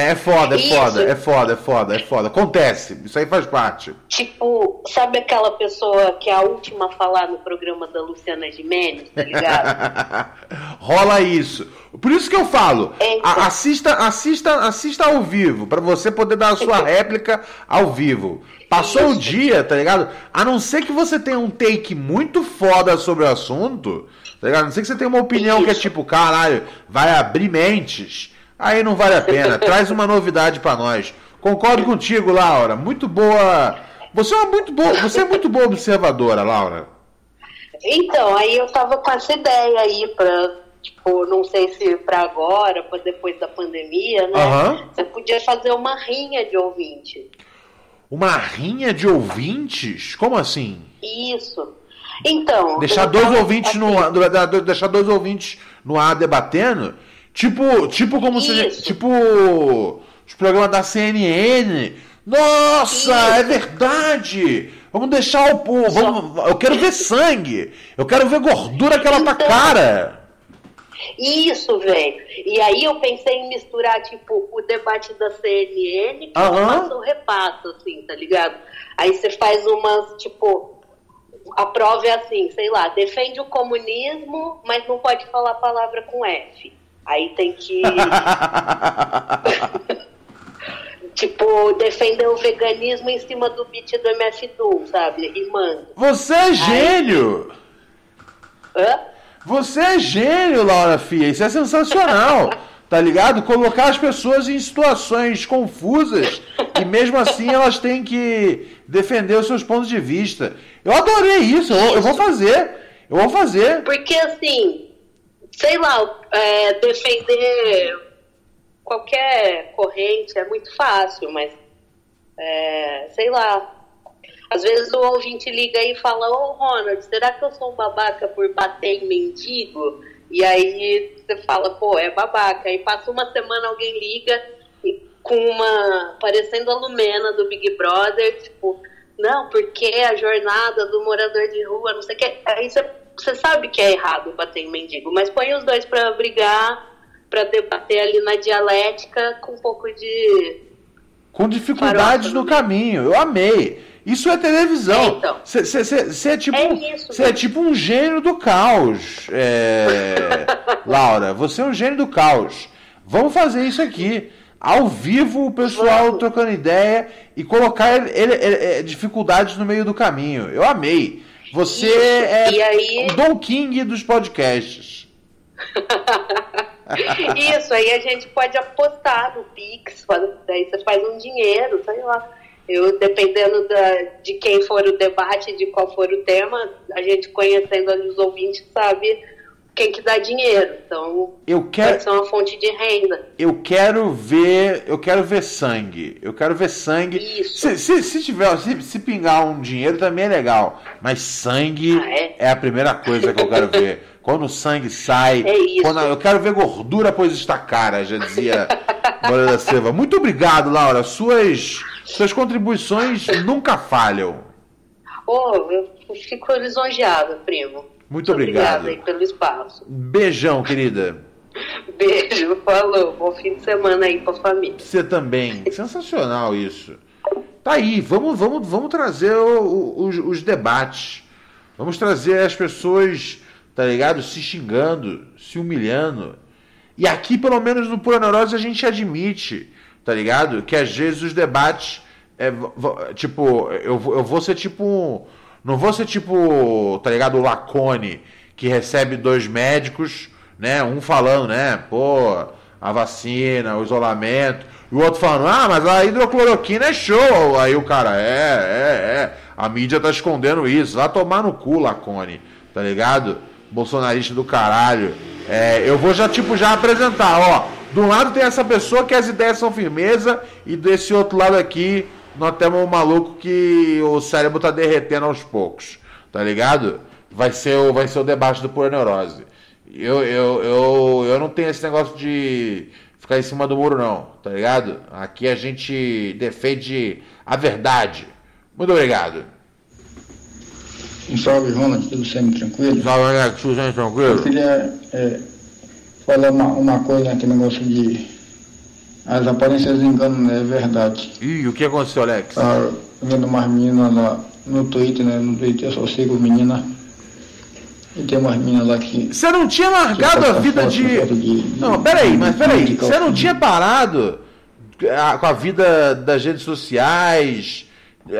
É foda, é foda, é foda, é foda, é foda. Acontece, isso aí faz parte. Tipo, sabe aquela pessoa que é a última a falar no programa da Luciana Gimenez, tá ligado? Rola isso. Por isso que eu falo, então. assista, assista, assista ao vivo, para você poder dar a sua réplica ao vivo. Passou isso. o dia, tá ligado? A não ser que você tenha um take muito foda sobre o assunto, tá ligado? A não ser que você tenha uma opinião isso. que é tipo, caralho, vai abrir mentes aí não vale a pena. Traz uma novidade para nós. Concordo contigo, Laura. Muito boa. Você é muito boa, você é muito boa observadora, Laura. Então, aí eu tava com essa ideia aí para tipo, não sei se para agora, para depois da pandemia, né? Uhum. Você podia fazer uma rinha de ouvinte. Uma rinha de ouvintes? Como assim? Isso. Então. Deixar dois ouvintes no ar, da- do- deixar dois ouvintes no ar debatendo? Tipo, tipo como se Isso. tipo os programas da CNN. Nossa, é verdade. Vamos deixar o povo, vamos, eu quero ver sangue. Eu quero ver gordura que ela tá cara. Isso, velho. E aí eu pensei em misturar, tipo, o debate da CNN com Aham. o repasso, assim, tá ligado? Aí você faz umas, tipo, a prova é assim, sei lá, defende o comunismo, mas não pode falar a palavra com F. Aí tem que. tipo, defender o veganismo em cima do beat do MF Doom, sabe? Rimando. Você é gênio. Hã? Você é gênio, Laura Fia. Isso é sensacional. Tá ligado? Colocar as pessoas em situações confusas e mesmo assim elas têm que defender os seus pontos de vista. Eu adorei isso. Eu, eu vou fazer. Eu vou fazer. Porque assim, sei lá, é, defender qualquer corrente é muito fácil, mas é, sei lá. Às vezes o ouvinte liga e fala, ô Ronald, será que eu sou um babaca por bater em mendigo? E aí você fala, pô, é babaca. Aí passa uma semana, alguém liga e com uma. parecendo a Lumena do Big Brother, tipo, não, porque a jornada do morador de rua, não sei o que. Aí você, você sabe que é errado bater em mendigo, mas põe os dois pra brigar, pra debater ali na dialética com um pouco de. Com dificuldades no caminho. Eu amei. Isso é televisão. Você é tipo, você é tipo um gênio do caos, é, Laura. Você é um gênio do caos. Vamos fazer isso aqui. Ao vivo, o pessoal trocando ideia e colocar ele- ele- ele- é, dificuldades no meio do caminho. Eu amei. Você Isso. é aí- o Don King dos podcasts. Isso, aí a gente pode apostar no Pix, daí você faz um dinheiro, sei lá. Eu, dependendo da, de quem for o debate, de qual for o tema, a gente conhecendo os ouvintes sabe quem que dá dinheiro. Então, Eu quero- pode ser uma fonte de renda. Eu quero ver, eu quero ver sangue. Eu quero ver sangue. Se, se, se tiver, se, se pingar um dinheiro também é legal, mas sangue é? a primeira coisa que eu quero ver. Quando o sangue sai, É isso. quando eu quero ver gordura, pois está cara, já dizia Moreira da Silva. Muito obrigado, Laura. Suas suas contribuições nunca falham. Oh, eu fico lisonjeada, primo. Muito Obrigada obrigado. aí pelo espaço. Beijão, querida. Beijo, falou. Bom fim de semana aí pra família. Você também. Sensacional isso. Tá aí, vamos, vamos, vamos trazer o- o- os, os debates. Vamos trazer as pessoas, tá ligado? Se xingando, se humilhando. E aqui, pelo menos no Pura Neurose, a gente admite, tá ligado? Que às vezes os debates. é, tipo, eu, eu vou ser tipo um. Não vou ser tipo, tá ligado? O Lacone, que recebe dois médicos, né? Um falando, né? Pô, a vacina, o isolamento. E o outro falando, ah, mas a hidrocloroquina é show. Aí o cara, é, é, é. A mídia tá escondendo isso. Vai tomar no cu, Lacone, tá ligado? Bolsonarista do caralho. É, eu vou já, tipo, já apresentar, ó. Do lado tem essa pessoa que as ideias são firmeza, e desse outro lado aqui, nós temos um maluco que o cérebro tá derretendo aos poucos, tá ligado? Vai ser o, vai ser o debate do Pura Neurose. Eu, eu, eu, eu não tenho esse negócio de ficar em cima do muro, não, tá ligado? Aqui a gente defende a verdade. Muito obrigado. Um salve, Ronald, tudo sempre tranquilo? Salve, Alex, tudo sempre tranquilo? Eu queria é, falar uma, uma coisa, aquele negócio de. As aparências enganam, né? É verdade. Ih, o que aconteceu, Alex? Tá vendo umas meninas lá no Twitter, né? No Twitter eu só sigo menina. E tem umas meninas lá que. Você não tinha largado a vida de. Não, peraí, mas peraí. Você não tinha parado ah, com a vida das redes sociais?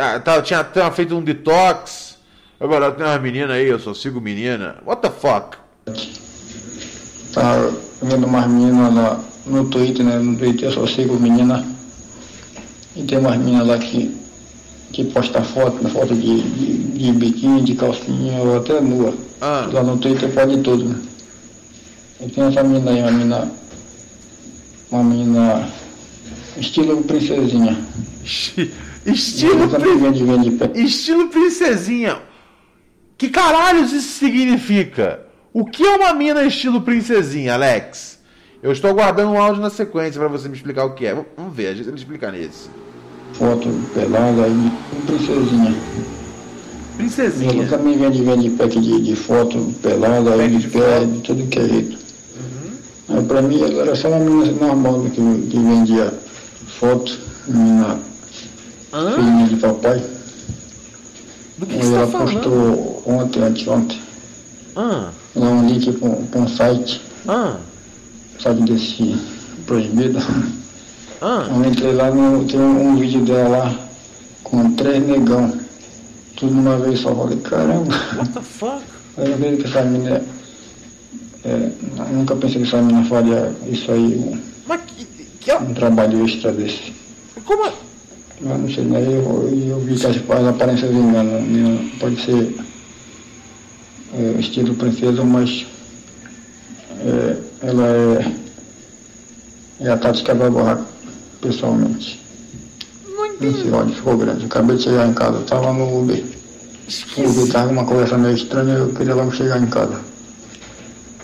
ah, tá- Tinha, tinha feito um detox? Agora tem umas meninas aí, eu só sigo menina. What the fuck? Tá vendo umas meninas lá no Twitter, né? No Twitter eu só sigo menina. E tem umas meninas lá que, que posta foto, foto de, de, de biquíni, de calcinha ou até nua. Lá no Twitter pode tudo, né? E tem essa menina aí, uma menina. Uma menina estilo princesinha. Estilo, pé. Estilo princesinha. Que caralhos isso significa? O que é uma mina estilo princesinha, Alex? Eu estou aguardando um áudio na sequência para você me explicar o que é. Vamos ver, a gente vai explicar nesse. Foto pelada aí, princesinha. Princesinha. Eu também vende, vende pack de, de foto pelada aí, de, pé, de tudo que é jeito. Aí pra mim ela era só uma menina normal que, que vendia foto, menina filhinha de papai. Do que, você ela tá falando? postou ontem, anteontem, Ah, lá um link pra um um site, ah, site desse proibido. ah. Eu entrei lá, no, tem um, um vídeo dela lá com três negão, tudo de uma vez só. Falei, caramba. What the fuck? Eu vejo que essa menina. É, eu nunca pensei que essa menina faria isso aí, um, Mas que, que é- um trabalho extra desse. Como é? Eu não sei, né? Eu, eu vi que as, as aparências enganam. né? Pode ser é, estilo princesa, mas é, ela é, é a Tati Quebra-Barraco, pessoalmente. Não sei, olha, ficou grande. Eu acabei de chegar em casa, eu tava no Uber. O Uber tava com uma conversa meio estranha, eu queria logo chegar em casa.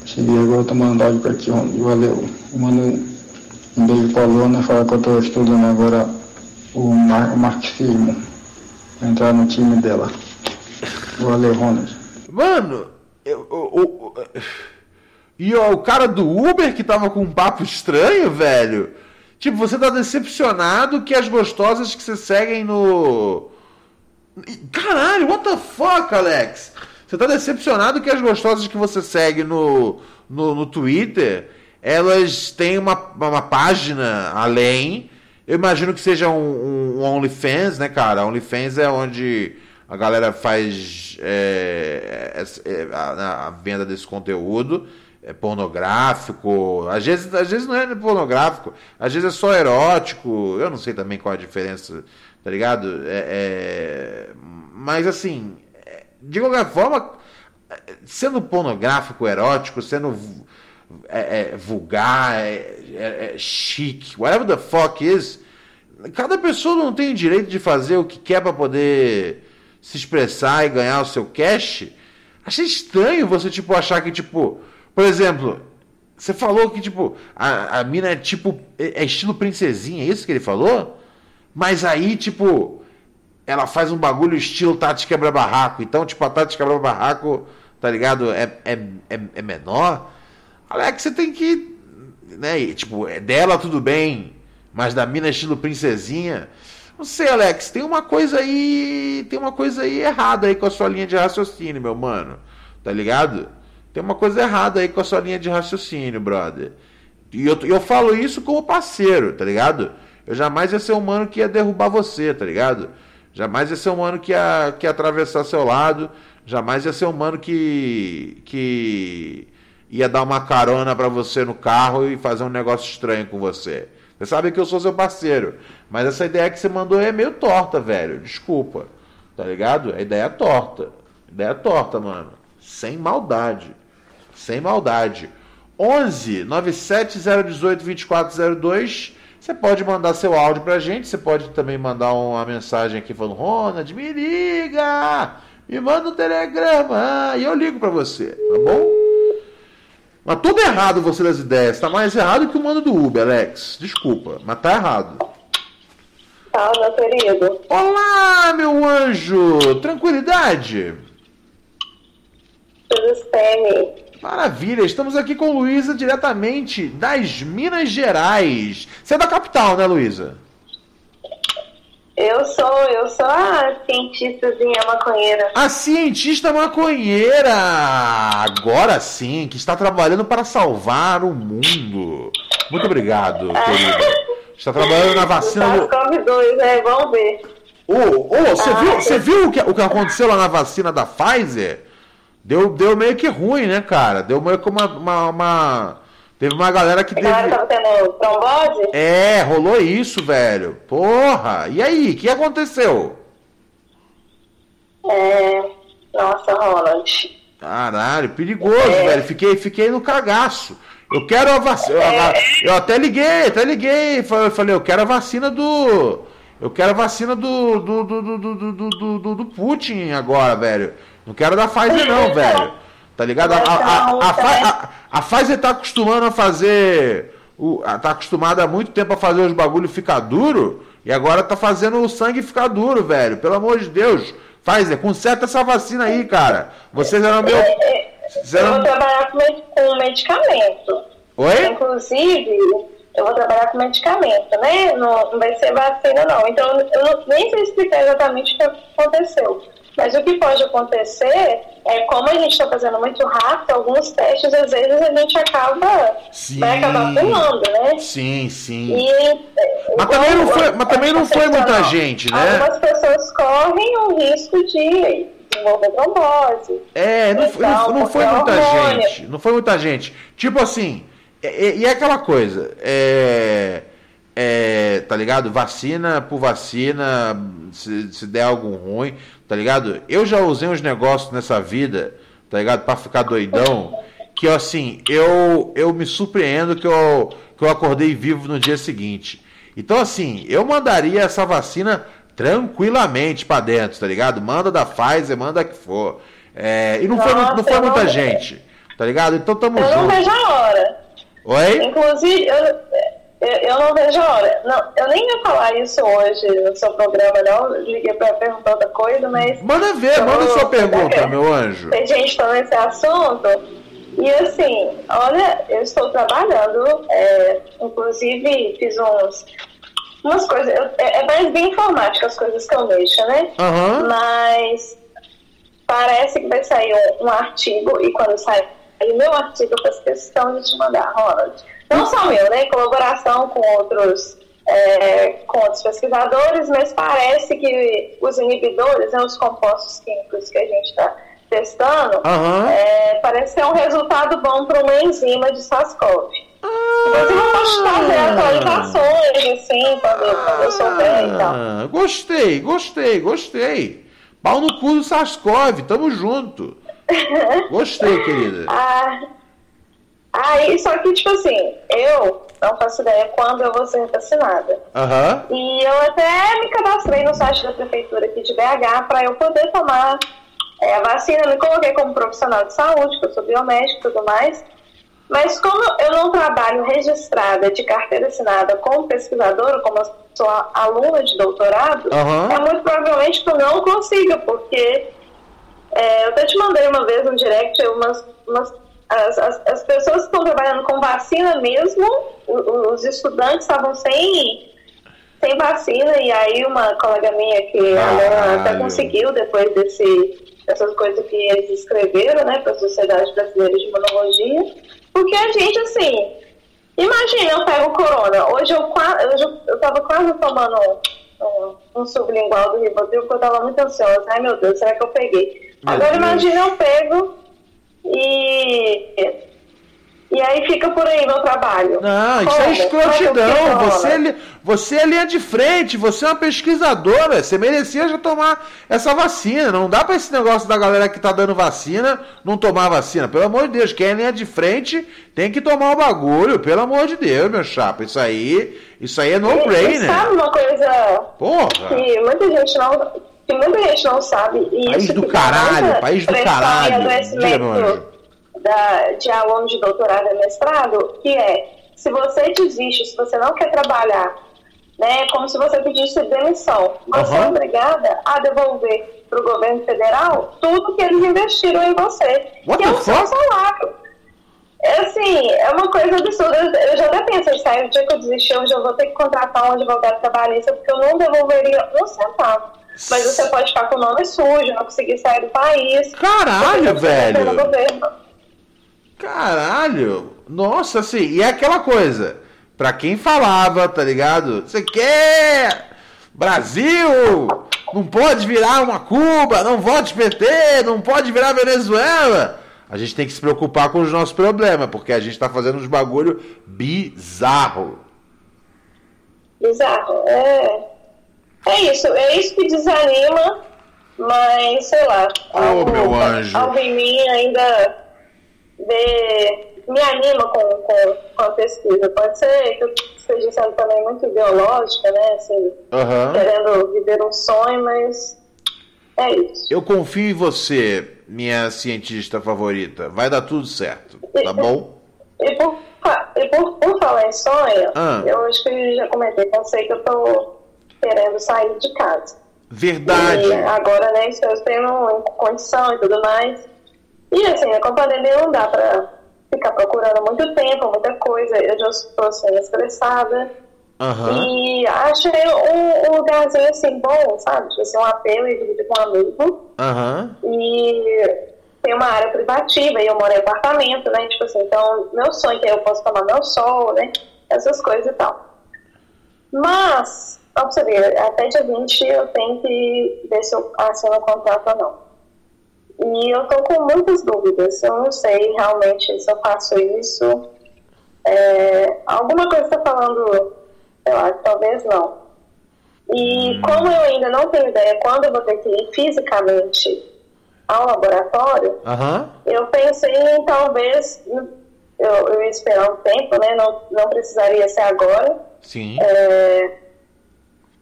Cheguei agora, eu tô mandando áudio pra ti, ó. valeu. Eu mando um, beijo pra Luana, fala que eu tô estudando agora o, mar, o marxismo. Entrar no time dela. Valeu, Ronald. Mano, eu, eu- eu- e ó, o cara do Uber que tava com um papo estranho, velho. Tipo, você tá decepcionado que as gostosas que você seguem no. Caralho, what the fuck, Alex? Você tá decepcionado que as gostosas que você segue no, no, no Twitter, elas têm uma, uma página além. Eu imagino que seja um, um OnlyFans, né, cara? OnlyFans é onde a galera faz é, é, é, a, a venda desse conteúdo. É pornográfico, às vezes, às vezes não é pornográfico, às vezes é só erótico, eu não sei também qual a diferença, tá ligado? É, é, mas assim, é, de qualquer forma, sendo pornográfico, erótico, sendo é, é, vulgar, é, chique, whatever the fuck is, cada pessoa não tem direito de fazer o que quer para poder se expressar e ganhar o seu cash. Achei estranho você, tipo, achar que, tipo, por exemplo, você falou que, tipo, a, a mina é tipo, é, é estilo princesinha, é isso que ele falou? Mas aí, tipo, ela faz um bagulho estilo Tati Quebra-Barraco. Então, tipo, a Tati Quebra-Barraco, tá ligado? É, é, é, é menor. Alex, você tem que. Né? e, Tipo, é dela tudo bem, mas da mina estilo princesinha. Não sei, Alex, tem uma coisa aí. Tem uma coisa aí errada aí com a sua linha de raciocínio, meu mano. Tá ligado? Tem uma coisa errada aí com a sua linha de raciocínio, brother. E eu, eu falo isso como parceiro, tá ligado? Eu jamais ia ser um mano que ia derrubar você, tá ligado? Jamais ia ser um mano que ia, que ia atravessar seu lado. Jamais ia ser um mano que. que ia dar uma carona pra você no carro e fazer um negócio estranho com você. Você sabe que eu sou seu parceiro. Mas essa ideia que você mandou é meio torta, velho. Desculpa. Tá ligado? A ideia é torta. A ideia é torta, mano. Sem maldade. Sem maldade. 11 97018 2402. Você pode mandar seu áudio pra gente. Você pode também mandar uma mensagem aqui falando: Ronald, me liga! Me manda um telegrama e eu ligo pra você, tá bom? Mas tudo errado você das ideias. Tá mais errado que o mano do Uber, Alex. Desculpa, mas tá errado. Tá, meu querido. Olá, meu anjo! Tranquilidade? Tudo bem. Maravilha, estamos aqui com Luísa diretamente das Minas Gerais. Você é da capital, né, Luísa? Eu sou, eu sou a cientistazinha maconheira. A cientista maconheira! Agora sim, que está trabalhando para salvar o mundo. Muito obrigado, querida. Está trabalhando na vacina do. SARS-CoV-2, né? Vamos ver. Ô, ô, você Ah, viu, você viu o que, o que aconteceu lá na vacina da Pfizer? Deu, deu meio que ruim, né, cara? Deu meio que uma. uma, uma- Teve uma galera que A galera tava tendo trombose? É, rolou isso, velho. Porra! E aí, o que aconteceu? É. Nossa, Ronald. Caralho, perigoso, velho. Fiquei, fiquei no cagaço. Eu quero a vacina. Eu, eu até liguei, até liguei. Falei, falei, eu quero a vacina do. Eu quero a vacina do, do, do, do, do, do, do- do Putin agora, velho. Não quero da Pfizer, não, velho. Tá ligado? A, a, a, a, a, Pfizer tá acostumando a fazer. O, tá acostumada há muito tempo a fazer os bagulho ficar duro. E agora tá fazendo o sangue ficar duro, velho. Pelo amor de Deus. Pfizer, conserta essa vacina aí, cara. Vocês eram meu. Vocês Eu eram- vou trabalhar com medicamento. Oi? Inclusive, eu vou trabalhar com medicamento, né? Não, não vai ser vacina, não. Então, eu não- nem sei explicar exatamente o que aconteceu. Mas o que pode acontecer é, como a gente está fazendo muito rápido, alguns testes, às vezes a gente acaba, Sim. vai acabar pulando, né? Sim, sim. E, é, Mas também não foi, mas também não foi muita excepcional. gente, né? Algumas pessoas correm o risco de desenvolver trombose. É, não, foi- Então, não, não foi é muita hormônio. gente. Não foi muita gente. Tipo assim, e, e- e é aquela coisa, é, é, tá ligado? Vacina por vacina, se, se der algum ruim, tá ligado? Eu já usei uns negócios nessa vida, tá ligado? Pra ficar doidão, que assim, eu, eu me surpreendo que eu, que eu acordei vivo no dia seguinte. Então, assim, eu mandaria essa vacina tranquilamente pra dentro, tá ligado? Manda da Pfizer, manda a que for. É, e não foi, Nossa, não foi eu muita não- gente, tá ligado? Então tamo Eu não junto. vejo a hora. Oi? Inclusive, eu, eu, não vejo a hora. Não, eu nem ia falar isso hoje no seu programa, não. Liguei pra perguntar outra coisa, mas. Manda ver, eu- manda sua pergunta, é, meu anjo. Tem gente falando esse assunto. E assim, olha, eu estou trabalhando, é, inclusive fiz uns, umas coisas, eu- é, é mais bem informática as coisas que eu mexo, né? Aham. Mas parece que vai sair um, um artigo, e quando sai o meu artigo, eu faço questão de te mandar, Ronald. Não só o meu, né? Em colaboração com outros, é, com outros pesquisadores, mas parece que os inibidores, né, os compostos químicos que a gente está testando, Aham. é, parece ser um resultado bom para uma enzima de SARS-CoV. Inclusive, eu posso fazer atualizações, assim, quando, quando eu souber e tal. Ah, gostei, gostei, gostei. Pau no cu do Sascov, tamo junto. Gostei, querida. Ah, aí, só que, tipo assim, eu não faço ideia quando eu vou ser vacinada. Aham. E eu até me cadastrei no site da prefeitura aqui de BH para eu poder tomar é, a vacina. Me coloquei como profissional de saúde, que eu sou biomédico e tudo mais. Mas como eu não trabalho registrada de carteira assinada como pesquisadora, como eu sou aluna de doutorado, Aham. é muito provavelmente que eu não consiga, porque é, eu até te mandei uma vez no direct umas, umas- as, as, as pessoas que estão trabalhando com vacina mesmo, o- o- os estudantes estavam sem, sem vacina, e aí uma colega minha que ela até conseguiu depois desse, dessas coisas que eles escreveram, né, para a Sociedade Brasileira de Imunologia, porque a gente, assim, imagina, eu pego corona, hoje eu, hoje eu, eu tava quase tomando um, um, sublingual do Rivotril, porque eu tava muito ansiosa, ai meu Deus, será que eu peguei? Meu Agora Deus. imagina eu pego e... E aí fica por aí meu trabalho. Não, isso Como? é escrotidão. Você, é você é linha de frente, você é uma pesquisadora. Você merecia já tomar essa vacina. Não dá pra esse negócio da galera que tá dando vacina não tomar vacina. Pelo amor de Deus, quem é linha de frente tem que tomar o bagulho. Pelo amor de Deus, meu chapa. Isso aí, isso aí é no E- e brainer. sabe uma coisa Porra. que muita gente não, que muita gente não sabe? E País isso do caralho, país do caralho. Diga, da, de aluno de doutorado e mestrado, que é, se você desiste, se você não quer trabalhar, né, é como se você pedisse demissão, você é Aham. obrigada a devolver para o governo federal tudo que eles investiram em você, What que é o seu salário. É assim, é uma coisa absurda. Eu- já até pensei, sai, o dia que eu desistir, hoje eu vou ter que contratar um advogado trabalhista, porque eu não devolveria um centavo. Mas você pode ficar com o nome sujo, não conseguir sair do país. Caralho, velho. Caralho! Nossa, assim, e é aquela coisa. Pra quem falava, tá ligado? Você quer? Brasil! Não pode virar uma Cuba, não vote PT, não pode virar Venezuela. A gente tem que se preocupar com os nossos problemas, porque a gente tá fazendo uns bagulho bizarro. Bizarro. É, é isso, é isso que desanima, mas sei lá. Ô, meu anjo. Algo em mim ainda vê- me anima com, com, com a pesquisa. Pode ser que eu esteja sendo também muito ideológica, né? Assim, Aham. querendo viver um sonho, mas é isso. Eu confio em você, minha cientista favorita. Vai dar tudo certo, tá bom? E por, e por, por falar em sonho, Ah. eu acho que já comentei com você que eu tô querendo sair de casa. Verdade. E agora, né, estou tendo condição e tudo mais. E assim, com a pandemia não dá pra ficar procurando muito tempo, muita coisa. Eu já estou sendo estressada. Aham. E achei um, um lugarzinho assim bom, sabe? Tipo assim, um apelo e dividir com um amigo. Aham. E tem uma área privativa e eu moro em apartamento, né? Tipo assim, então meu sonho é que eu posso tomar meu sol, né? Essas coisas e tal. Mas, ó, pra você ver, até dia 20 eu tenho que ver se eu assino o contrato ou não. E eu tô com muitas dúvidas. Eu não sei realmente se eu faço isso. É, alguma coisa está falando, sei lá, talvez não. E como eu ainda não tenho ideia quando eu vou ter que ir fisicamente ao laboratório, Aham. eu pensei em talvez eu, eu ia esperar um tempo, né? Não, não precisaria ser agora. Sim. É,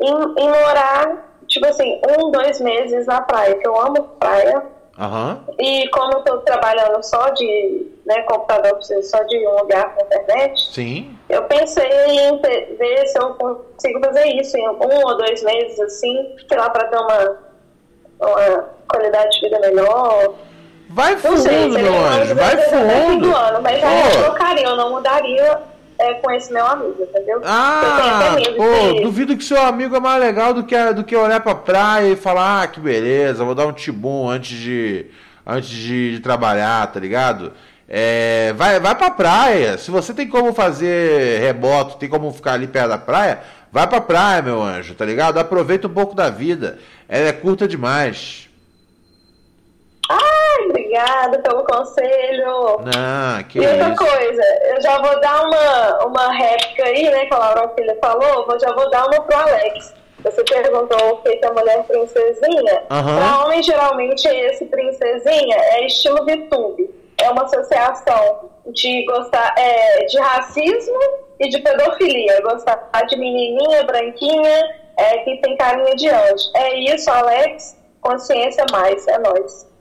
em, em morar, tipo assim, um, dois meses na praia, que eu amo praia. Aham. E como eu tô trabalhando só de né, computador, preciso só de um lugar com internet, Sim. eu pensei em ver se eu consigo fazer isso em um ou dois meses, assim, sei lá, para ter uma, uma qualidade de vida melhor. Vai fundo, sei, meu anjo, vai fundo. do ano, mas aí eu trocaria, eu não mudaria é, com esse meu amigo, entendeu? Ah, pô, de... duvido que seu amigo é mais legal do que, do que olhar pra praia e falar, ah, que beleza, vou dar um tibum antes de, antes de, de trabalhar, tá ligado? É, vai, vai pra praia. Se você tem como fazer remoto, tem como ficar ali perto da praia, vai pra praia, meu anjo, tá ligado? Aproveita um pouco da vida. Ela é curta demais. Ai, obrigada pelo conselho. Não, que e outra isso. coisa, eu já vou dar uma, uma réplica aí, né, que a Laura Filha falou, eu já vou dar uma pro Alex. Você perguntou o que é mulher princesinha. Aham. Pra homem, geralmente, esse princesinha é estilo VTube. É uma associação de gostar é, de racismo e de pedofilia. Gostar de menininha, branquinha, é, que tem carinha de anjo. É isso, Alex. Consciência mais. É nóis.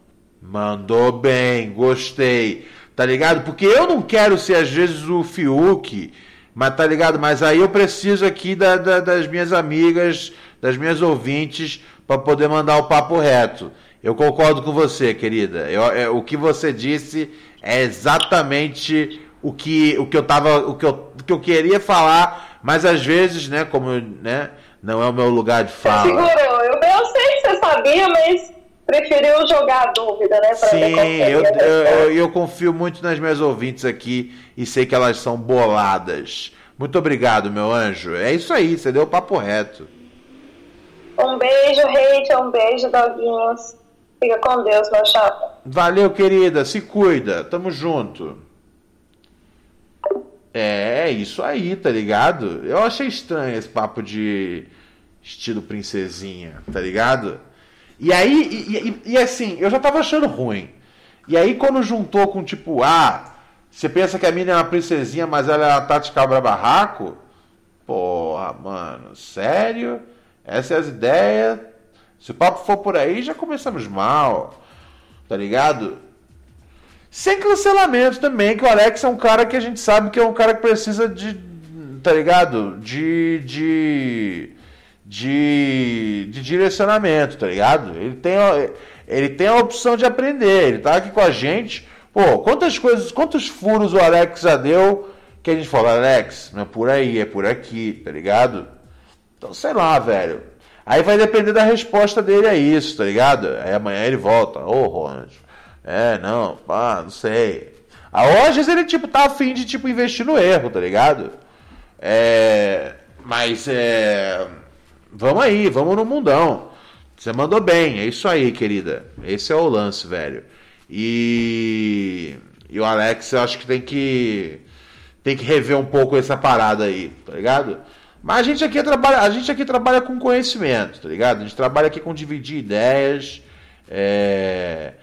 Mandou bem, gostei. Tá ligado? Porque eu não quero ser às vezes o Fiuk, mas tá ligado? Mas aí eu preciso aqui da- da- das minhas amigas, das minhas ouvintes, para poder mandar o papo reto. Eu concordo com você, querida. Eu- é, o que você disse é exatamente o que, o que eu tava, o que eu, o que eu queria falar, mas às vezes, né, como eu, né, não é o meu lugar de fala. Segurou. Eu, eu sei que você sabia, mas preferiu jogar a dúvida, né? Sim, eu, eu, eu- confio muito nas minhas ouvintes aqui e sei que elas são boladas. Muito obrigado, meu anjo. É isso aí, você deu o papo reto. Um beijo, hate, um beijo, doguinhos. Fica com Deus, meu chapa. Valeu, querida. Se cuida. Tamo junto. É, é isso aí, tá ligado? Eu achei estranho esse papo de estilo princesinha, tá ligado? E aí, e, e- e assim, eu já tava achando ruim. E aí, quando juntou com tipo, ah, você pensa que a mina é uma princesinha, mas ela é a Tati Cabra Barraco? Porra, mano, sério? Essas é as ideias. Se o papo for por aí, já começamos mal. Tá ligado? Sem cancelamento também, que o Alex é um cara que a gente sabe que é um cara que precisa de. Tá ligado? De. de. De, de direcionamento, tá ligado? Ele tem, a- ele tem a opção de aprender, ele tá aqui com a gente. Pô, quantas coisas, quantos furos o Alex já deu que a gente fala, Alex, não é por aí, é por aqui, tá ligado? Então, sei lá, velho. Aí vai depender da resposta dele a isso, tá ligado? Aí amanhã ele volta. Ô, Ronald. É, não, pá, não sei. Aí, às ele, tipo, tá afim de, tipo, investir no erro, tá ligado? É... Mas, é... Vamos aí, vamos no mundão. Você mandou bem, é isso aí, querida. Esse é o lance, velho. E... E o Alex, eu acho que tem que... Tem que rever um pouco essa parada aí, tá ligado? Mas a gente aqui trabalha, a gente aqui trabalha com conhecimento, tá ligado? A gente trabalha aqui com dividir ideias. é,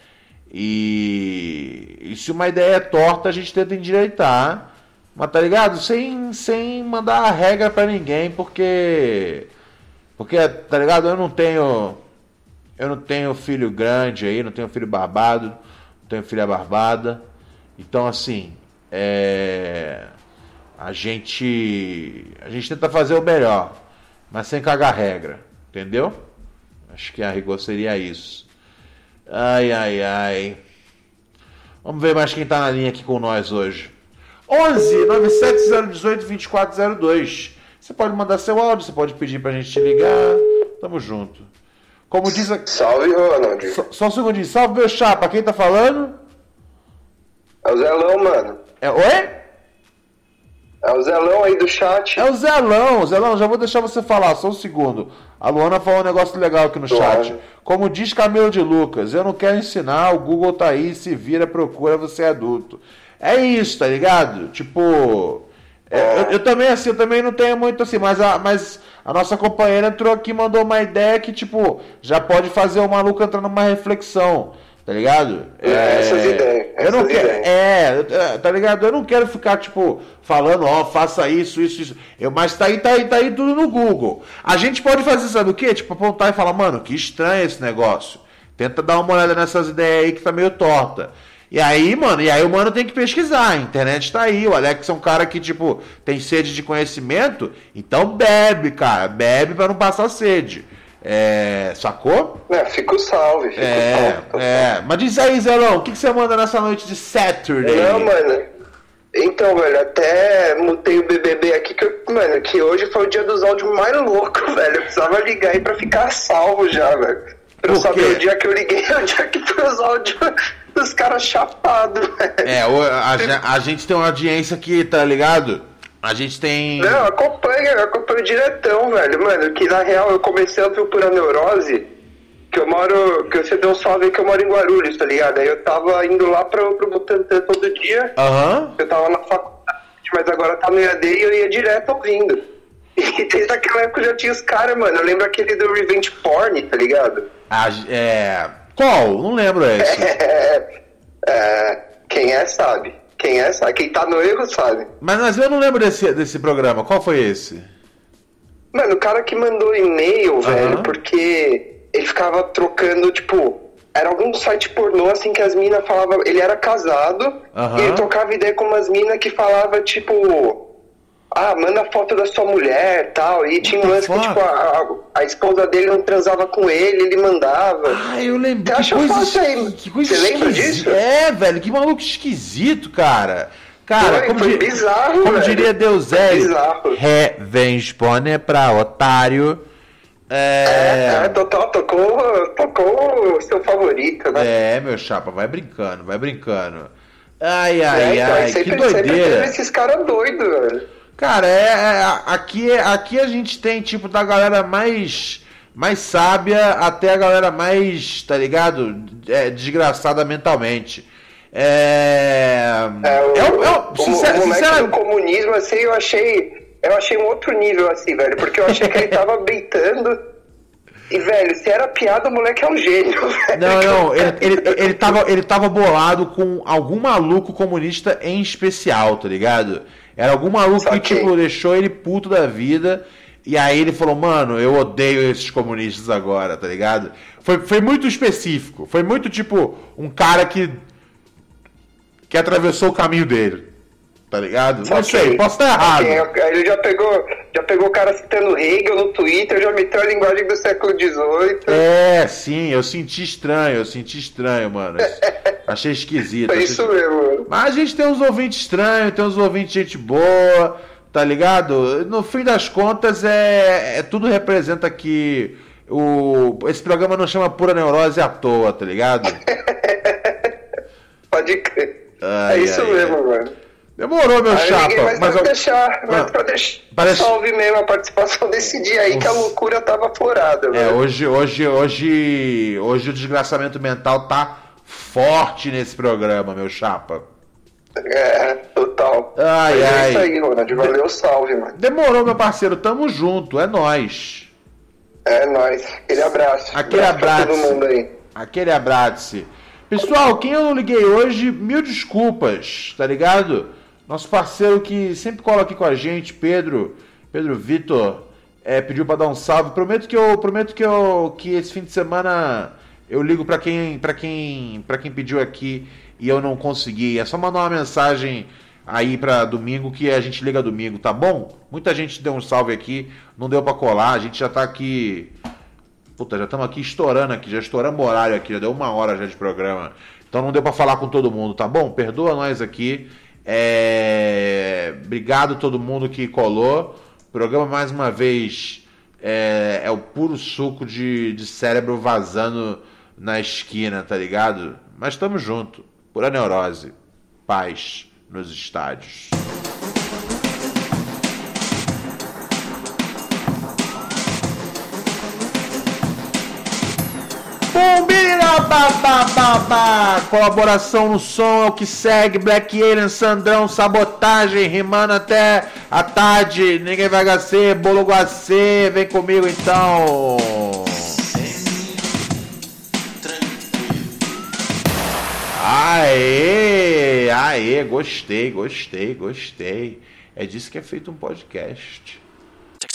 E, e se uma ideia é torta, a gente tenta endireitar. Mas tá ligado? Sem, sem mandar a regra pra ninguém, porque. Porque, tá ligado? Eu não tenho. Eu não tenho filho grande aí, não tenho filho barbado, não tenho filha barbada. Então, assim, é. A gente. A gente tenta fazer o melhor, mas sem cagar regra, entendeu? Acho que a rigor seria isso. Ai, ai, ai. Vamos ver mais quem tá na linha aqui com nós hoje. 11 97018 2402. Você pode mandar seu áudio, você pode pedir pra gente te ligar. Tamo junto. Como diz a... Salve, Ronald. Só, só um segundinho. Salve, meu chapa. Quem tá falando? É o Zelão, mano. É, oi? É o Zelão aí do chat. É o Zelão. Zelão, já vou deixar você falar, só um segundo. A Luana falou um negócio legal aqui no chat. Como diz Camilo de Lucas, eu não quero ensinar, o Google tá aí, se vira, procura, você é adulto. É isso, tá ligado? Tipo. É, eu, eu também, assim, eu também não tenho muito assim, mas a, mas a nossa companheira entrou aqui e mandou uma ideia que, tipo, já pode fazer o maluco entrar numa reflexão, tá ligado? É, essas ideias. Eu não essas quero. É, é, tá ligado? Eu não quero ficar, tipo, falando, ó, faça isso, isso, isso. Eu, mas tá aí, tá aí, tá aí tudo no Google. A gente pode fazer, sabe o quê? Tipo, apontar e falar, mano, que estranho esse negócio. Tenta dar uma olhada nessas ideias aí que tá meio torta. E aí, mano, e aí o mano tem que pesquisar. A internet tá aí. O Alex é um cara que, tipo, tem sede de conhecimento. Então bebe, cara. Bebe pra não passar sede. É. Sacou? É, fica o salve, fica É, o salve. tá é. Mas diz aí, Zelão, o que, que você manda nessa noite de Saturday? Não, mano. Então, velho, até mutei o BBB aqui, que, mano, que hoje foi o dia dos áudios mais loucos, velho. Eu precisava ligar aí pra ficar salvo já, velho. Pra eu saber o dia que eu liguei, o dia que foi os áudios dos caras chapados, velho. É, a, a gente tem uma audiência aqui, tá ligado? A gente tem. Não, acompanha, eu acompanho diretão, velho. Mano, que na real eu comecei a ouvir Pura Neurose, que eu moro. Que você deu um salve que eu moro em Guarulhos, tá ligado? Aí eu tava indo lá pro, pro Butantã todo dia. Aham. Eu tava na faculdade, mas agora tá no EAD e eu ia direto ouvindo. E desde aquela época já tinha os caras, mano. Eu lembro aquele do Revenge Porn, tá ligado? A ge- é. Qual? Não lembro esse. É, é, quem é sabe. Quem é sabe. Quem tá no erro sabe. Mas, mas eu não lembro desse, desse programa. Qual foi esse? Mano, o cara que mandou e-mail, velho, Aham. porque ele ficava trocando, tipo, era algum site pornô, assim, que as minas falavam. Ele era casado Aham. e ele trocava ideia com umas minas que falava, tipo. Ah, manda foto da sua mulher tal. E tinha um lance que, tipo, a, a, a esposa dele não transava com ele, ele mandava. Ah, eu lembro. Você acha coisa fácil aí? que coisa Você lembra disso? É, velho, que maluco esquisito, cara. Cara, Foi, como, foi di- bizarro, como velho. diria Deus é. Revenge Porn é pra otário. É, É, total, tocou, tocou o seu favorito, né? é, meu chapa, vai brincando, vai brincando. Ai, ai, É, então, ai, sempre, que sempre doideira. esses caras doidos, velho. Cara, é, é, aqui, aqui a gente tem, tipo, da galera mais, mais sábia até a galera mais, tá ligado? É, desgraçada mentalmente. É. É, o, eu, eu, o, sincer- o do comunismo, assim, eu achei. Eu achei um outro nível, assim, velho. Porque eu achei que ele tava beitando. E, velho, se era piada, o moleque é um gênio, velho. Não, não, ele, ele, ele, tava, ele tava bolado com algum maluco comunista em especial, tá ligado? Era algum maluco que, tipo, deixou ele puto da vida. E aí ele falou, mano, eu odeio esses comunistas agora, tá ligado? Foi, foi muito específico. Foi muito, tipo, um cara que. que atravessou o caminho dele. Tá ligado? Não sei, posso estar errado. Aí Ele já pegou, já pegou o cara citando Hegel no Twitter, já meteu a linguagem do século XVIII. É, sim, eu senti estranho, eu senti estranho, mano. Achei esquisito. É achei isso mesmo, mano. Mas a gente tem uns ouvintes estranhos, tem uns ouvintes gente boa, tá ligado? No fim das contas, é, é tudo representa que o, esse programa não chama pura neurose à toa, tá ligado? Pode crer. Ai, é isso ai, mesmo, ai. mano. Demorou, meu Aí chapa. ninguém mais mas vai eu- deixar, mas Ah, pra deixar parece- só ouvir mesmo a participação desse dia aí que a loucura tava florada, É, velho. hoje, hoje, hoje, hoje o desgraçamento mental tá forte nesse programa, meu chapa. É, total. Ai, Mas ai. É isso aí, Ronald. Valeu, salve, mano. Demorou, meu parceiro. Tamo junto, é nóis. É nóis. Aquele abraço. Aquele pra abraço. todo mundo aí. Aquele abraço. Pessoal, quem eu não liguei hoje, mil desculpas, tá ligado? Nosso parceiro que sempre cola aqui com a gente, Pedro, Pedro Vitor, é, pediu para dar um salve. Prometo que eu, prometo que eu, que esse fim de semana eu ligo para quem, para quem, para quem pediu aqui e eu não consegui. É só mandar uma mensagem aí para domingo que a gente liga domingo, tá bom? Muita gente deu um salve aqui, não deu para colar, a gente já tá aqui Puta, já estamos aqui estourando aqui, já estouramos horário aqui, já deu uma hora já de programa. Então não deu para falar com todo mundo, tá bom? Perdoa nós aqui. É... Obrigado todo mundo que colou. O programa, mais uma vez, é, é o puro suco de, de cérebro vazando na esquina, tá ligado? Mas estamos junto. Pura neurose. Paz nos estádios. Bombira, babá, Colaboração no som é o que segue. Black Alien, Sandrão, sabotagem, rimando até a tarde. Ninguém vai HC, bolo guacê. Vem comigo então. Aê, aê, gostei, gostei, gostei. É disso que é feito um podcast.